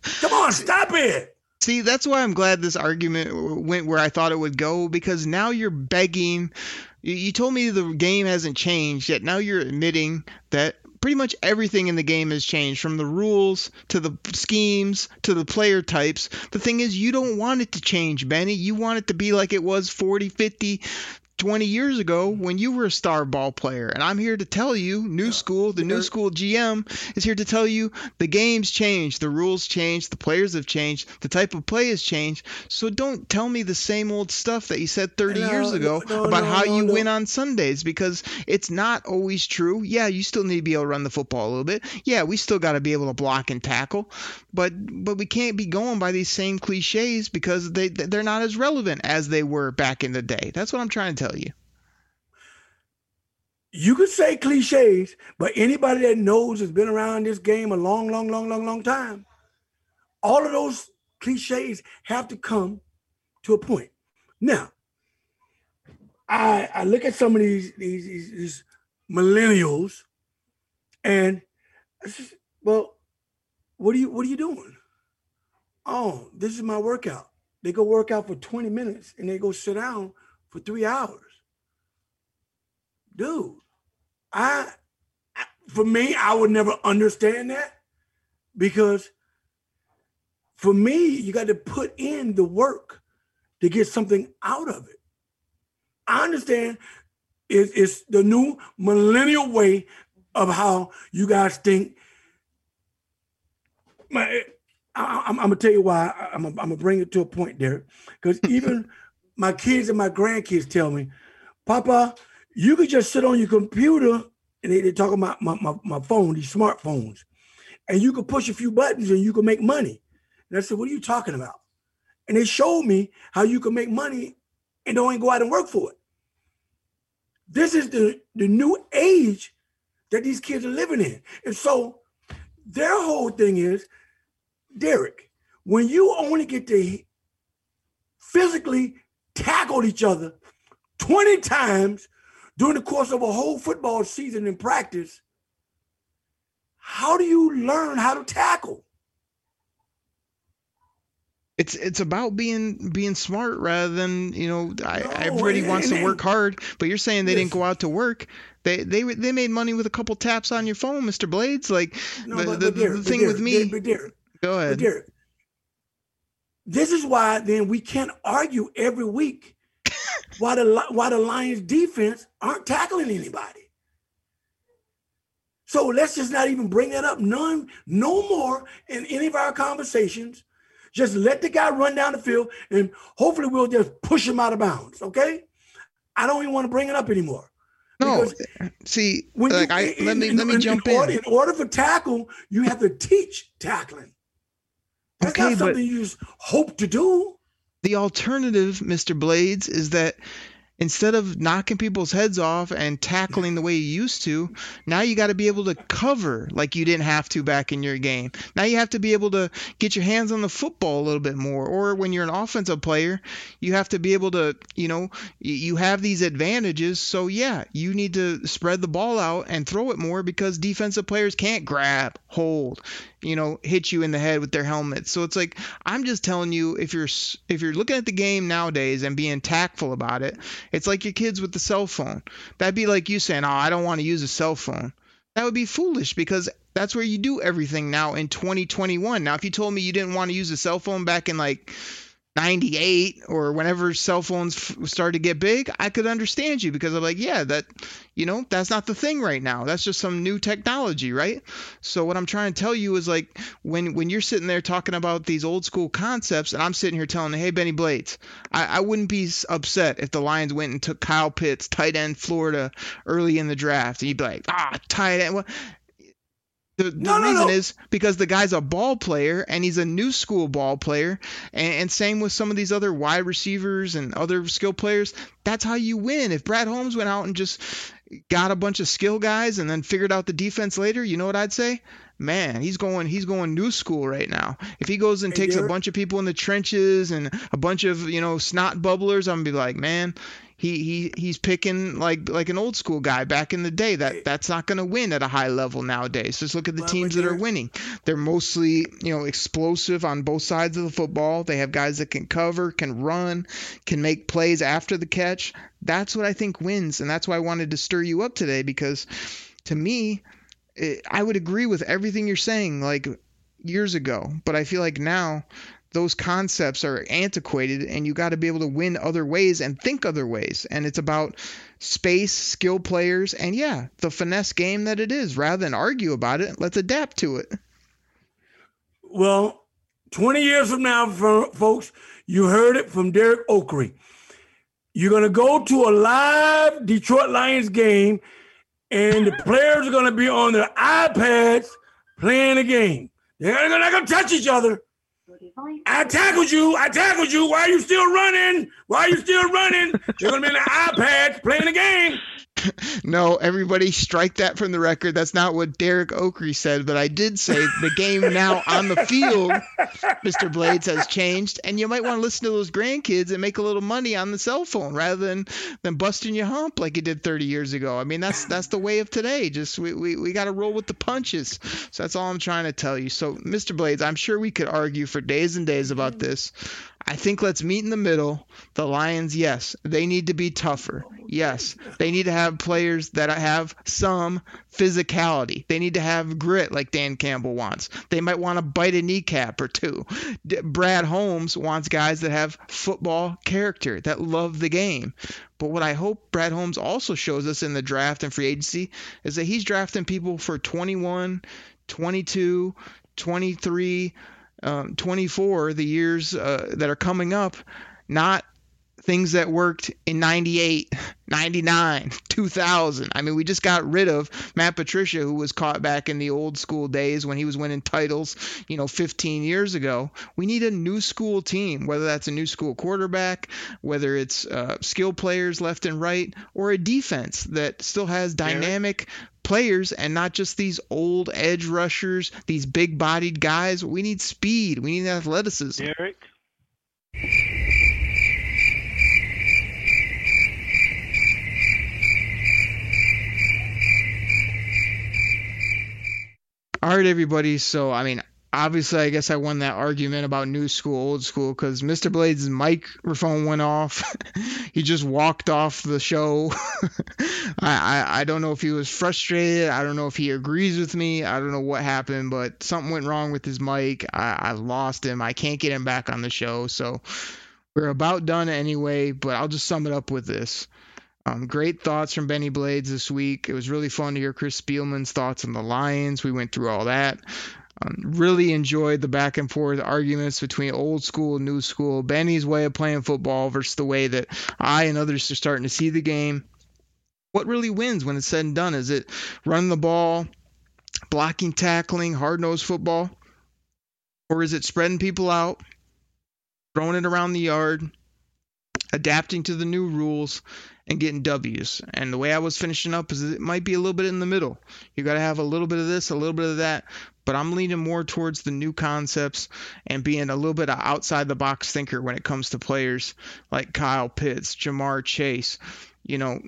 Come on, stop it. See, that's why I'm glad this argument went where I thought it would go because now you're begging. You told me the game hasn't changed yet. Now you're admitting that pretty much everything in the game has changed from the rules to the schemes to the player types. The thing is, you don't want it to change, Benny. You want it to be like it was 40, 50, 20 years ago when you were a star ball player. And I'm here to tell you, new school, the new school GM is here to tell you the game's changed, the rules changed, the players have changed, the type of play has changed. So don't tell me the same old stuff that you said 30 no, years ago no, no, about how you win on Sundays because it's not always true. Yeah, you still need to be able to run the football a little bit. Yeah, we still got to be able to block and tackle, but but we can't be going by these same cliches because they they're not as relevant as they were back in the day. That's what I'm trying to tell you you could say cliches, but anybody that knows has been around this game a long, long, long, long, long time, all of those cliches have to come to a point. Now, I I look at some of these these, these, these millennials, and well, what are you what are you doing? Oh, this is my workout. They go work out for 20 minutes and they go sit down for three hours dude, I, for me, I would never understand that because for me, you got to put in the work to get something out of it. I understand it's, it's the new millennial way of how you guys think. My, eh, I, am gonna tell you why. I'm, I'm gonna bring it to a point there, because even my kids and my grandkids tell me, Papa, you could just sit on your computer and they, they talk about my, my, my phone, these smartphones, and you could push a few buttons and you could make money. And I said, What are you talking about? And they showed me how you can make money and don't go out and work for it. This is the, the new age that these kids are living in. And so their whole thing is, Derek, when you only get to physically tackle each other 20 times during the course of a whole football season in practice, how do you learn how to tackle? It's it's about being being smart rather than you know I, no, everybody and, wants and, to work hard, but you're saying they didn't go out to work. They they they made money with a couple taps on your phone, Mr. Blades. Like no, the, but, the, but the, thing with me. But Derek, go ahead. Derek, this is why then we can't argue every week why the why the Lions defense aren't tackling anybody. So let's just not even bring that up. None, no more in any of our conversations. Just let the guy run down the field and hopefully we'll just push him out of bounds. Okay. I don't even want to bring it up anymore. No, see, when like you, I let me in, let me in, jump in. Order, in order for tackle, you have to teach tackling. That's okay, not something you just hope to do. The alternative, Mr. Blades, is that instead of knocking people's heads off and tackling the way you used to, now you got to be able to cover like you didn't have to back in your game. Now you have to be able to get your hands on the football a little bit more. Or when you're an offensive player, you have to be able to, you know, you have these advantages. So yeah, you need to spread the ball out and throw it more because defensive players can't grab, hold, you know, hit you in the head with their helmets. So it's like I'm just telling you if you're if you're looking at the game nowadays and being tactful about it, it's like your kids with the cell phone. That'd be like you saying, "Oh, I don't want to use a cell phone." That would be foolish because that's where you do everything now in 2021. Now, if you told me you didn't want to use a cell phone back in like 98 or whenever cell phones f- started to get big, I could understand you because I'm like, yeah, that, you know, that's not the thing right now. That's just some new technology, right? So what I'm trying to tell you is like when when you're sitting there talking about these old school concepts, and I'm sitting here telling, hey, Benny Blades, I, I wouldn't be upset if the Lions went and took Kyle Pitts, tight end Florida, early in the draft, and you'd be like, ah, tight end. Well, the, the No, no, reason no. is because the guy's a ball player and he's a new school ball player. And, and same with some of these other wide receivers and other skill players. That's how you win. If Brad Holmes went out and just got a bunch of skill guys and then figured out the defense later, you know what I'd say? Man, he's going he's going new school right now. If he goes and Hey, takes a bunch of people in the trenches and a bunch of, you know, snot bubblers, I'm gonna be like, man, he, he he's picking like like an old school guy back in the day. That that's not going to win at a high level nowadays. Just look at the Well, teams that are winning. They're mostly you know explosive on both sides of the football. They have guys that can cover, can run, can make plays after the catch. That's what I think wins, and that's why I wanted to stir you up today because to me, it, I would agree with everything you're saying like years ago, but I feel like now those concepts are antiquated and you got to be able to win other ways and think other ways and it's about space skill players and yeah the finesse game that it is rather than argue about it let's adapt to it Well, 20 years from now, folks, you heard it from Derek Oakery. You're going to go to a live Detroit Lions game, and the players are going to be on their iPads playing the game. They're not going to touch each other. I tackled you. I tackled you. Why are you still running? Why are you still running? You're going to be in the iPads playing the game. no everybody strike that from the record. That's not what derek oakery said but i did say the game now on the field mr blades has changed and you might want to listen to those grandkids and make a little money on the cell phone rather than than busting your hump like you did 30 years ago. I mean that's that's the way of today. Just we, we, we got to roll with the punches. So that's all i'm trying to tell you. So mr blades i'm sure we could argue for days and days about this I think let's meet in the middle. The Lions, yes, they need to be tougher. Yes, they need to have players that have some physicality. They need to have grit like Dan Campbell wants. They might want to bite a kneecap or two. D- Brad Holmes wants guys that have football character, that love the game. But what I hope Brad Holmes also shows us in the draft and free agency is that he's drafting people for 21, 22, 23, um, 24, the years uh, that are coming up, not things that worked in 98, 99, 2000. I mean, we just got rid of Matt Patricia, who was caught back in the old school days when he was winning titles, you know, 15 years ago. We need a new school team, whether that's a new school quarterback, whether it's uh, skill players left and right, or a defense that still has dynamic players and not just these old edge rushers, these big bodied guys. We need speed, we need athleticism. Derek. All right, everybody. So, I mean, obviously, I guess I won that argument about new school, old school, because Mr. Blades' microphone went off. he just walked off the show. I, I I don't know if he was frustrated. I don't know if he agrees with me. I don't know what happened, but something went wrong with his mic. I, I lost him. I can't get him back on the show. So we're about done anyway. But I'll just sum it up with this. Um, great thoughts from Benny Blades this week. It was really fun to hear Chris Spielman's thoughts on the Lions. We went through all that. Um, really enjoyed the back and forth arguments between old school and new school, Benny's way of playing football versus the way that I and others are starting to see the game. What really wins when it's said and done? Is it running the ball, blocking, tackling, hard nosed football? Or is it spreading people out, throwing it around the yard, adapting to the new rules and getting W's. And the way I was finishing up is it might be a little bit in the middle. You got to have a little bit of this, a little bit of that, but I'm leaning more towards the new concepts and being a little bit of outside the box thinker when it comes to players like Kyle Pitts, Ja'Marr Chase, you know,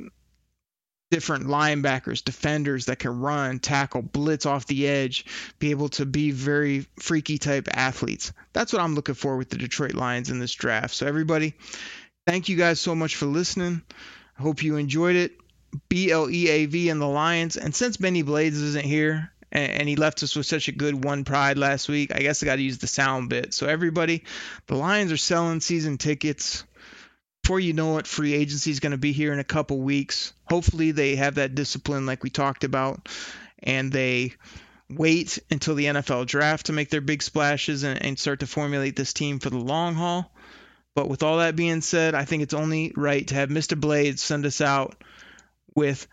different linebackers, defenders that can run, tackle, blitz off the edge, be able to be very freaky type athletes. That's what I'm looking for with the Detroit Lions in this draft. So everybody, thank you guys so much for listening. I hope you enjoyed it. B L E A V and the Lions. And since Benny Blades isn't here, and he left us with such a good one pride last week. I guess I got to use the sound bit. So everybody, the Lions are selling season tickets. Before you know it, free agency is going to be here in a couple weeks. Hopefully, they have that discipline like we talked about, and they wait until the NFL draft to make their big splashes and, and start to formulate this team for the long haul. But with all that being said, I think it's only right to have Mr. Blades send us out with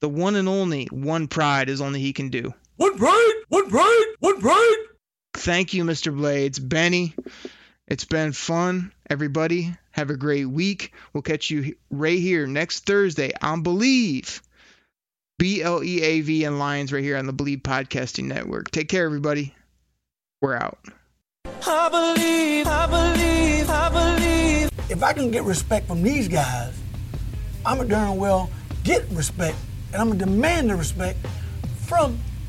the one and only one pride is only he can do. One pride, one pride, one pride. Thank you, Mr. Blades. Benny, it's been fun. Everybody, have a great week. We'll catch you right here next Thursday on Bleav. B L E A V and Lions right here on the Bleav Podcasting Network. Take care, everybody. We're out. I believe, I believe, I believe. If I can get respect from these guys, I'm a darn well get respect, and I'm gonna demand the respect from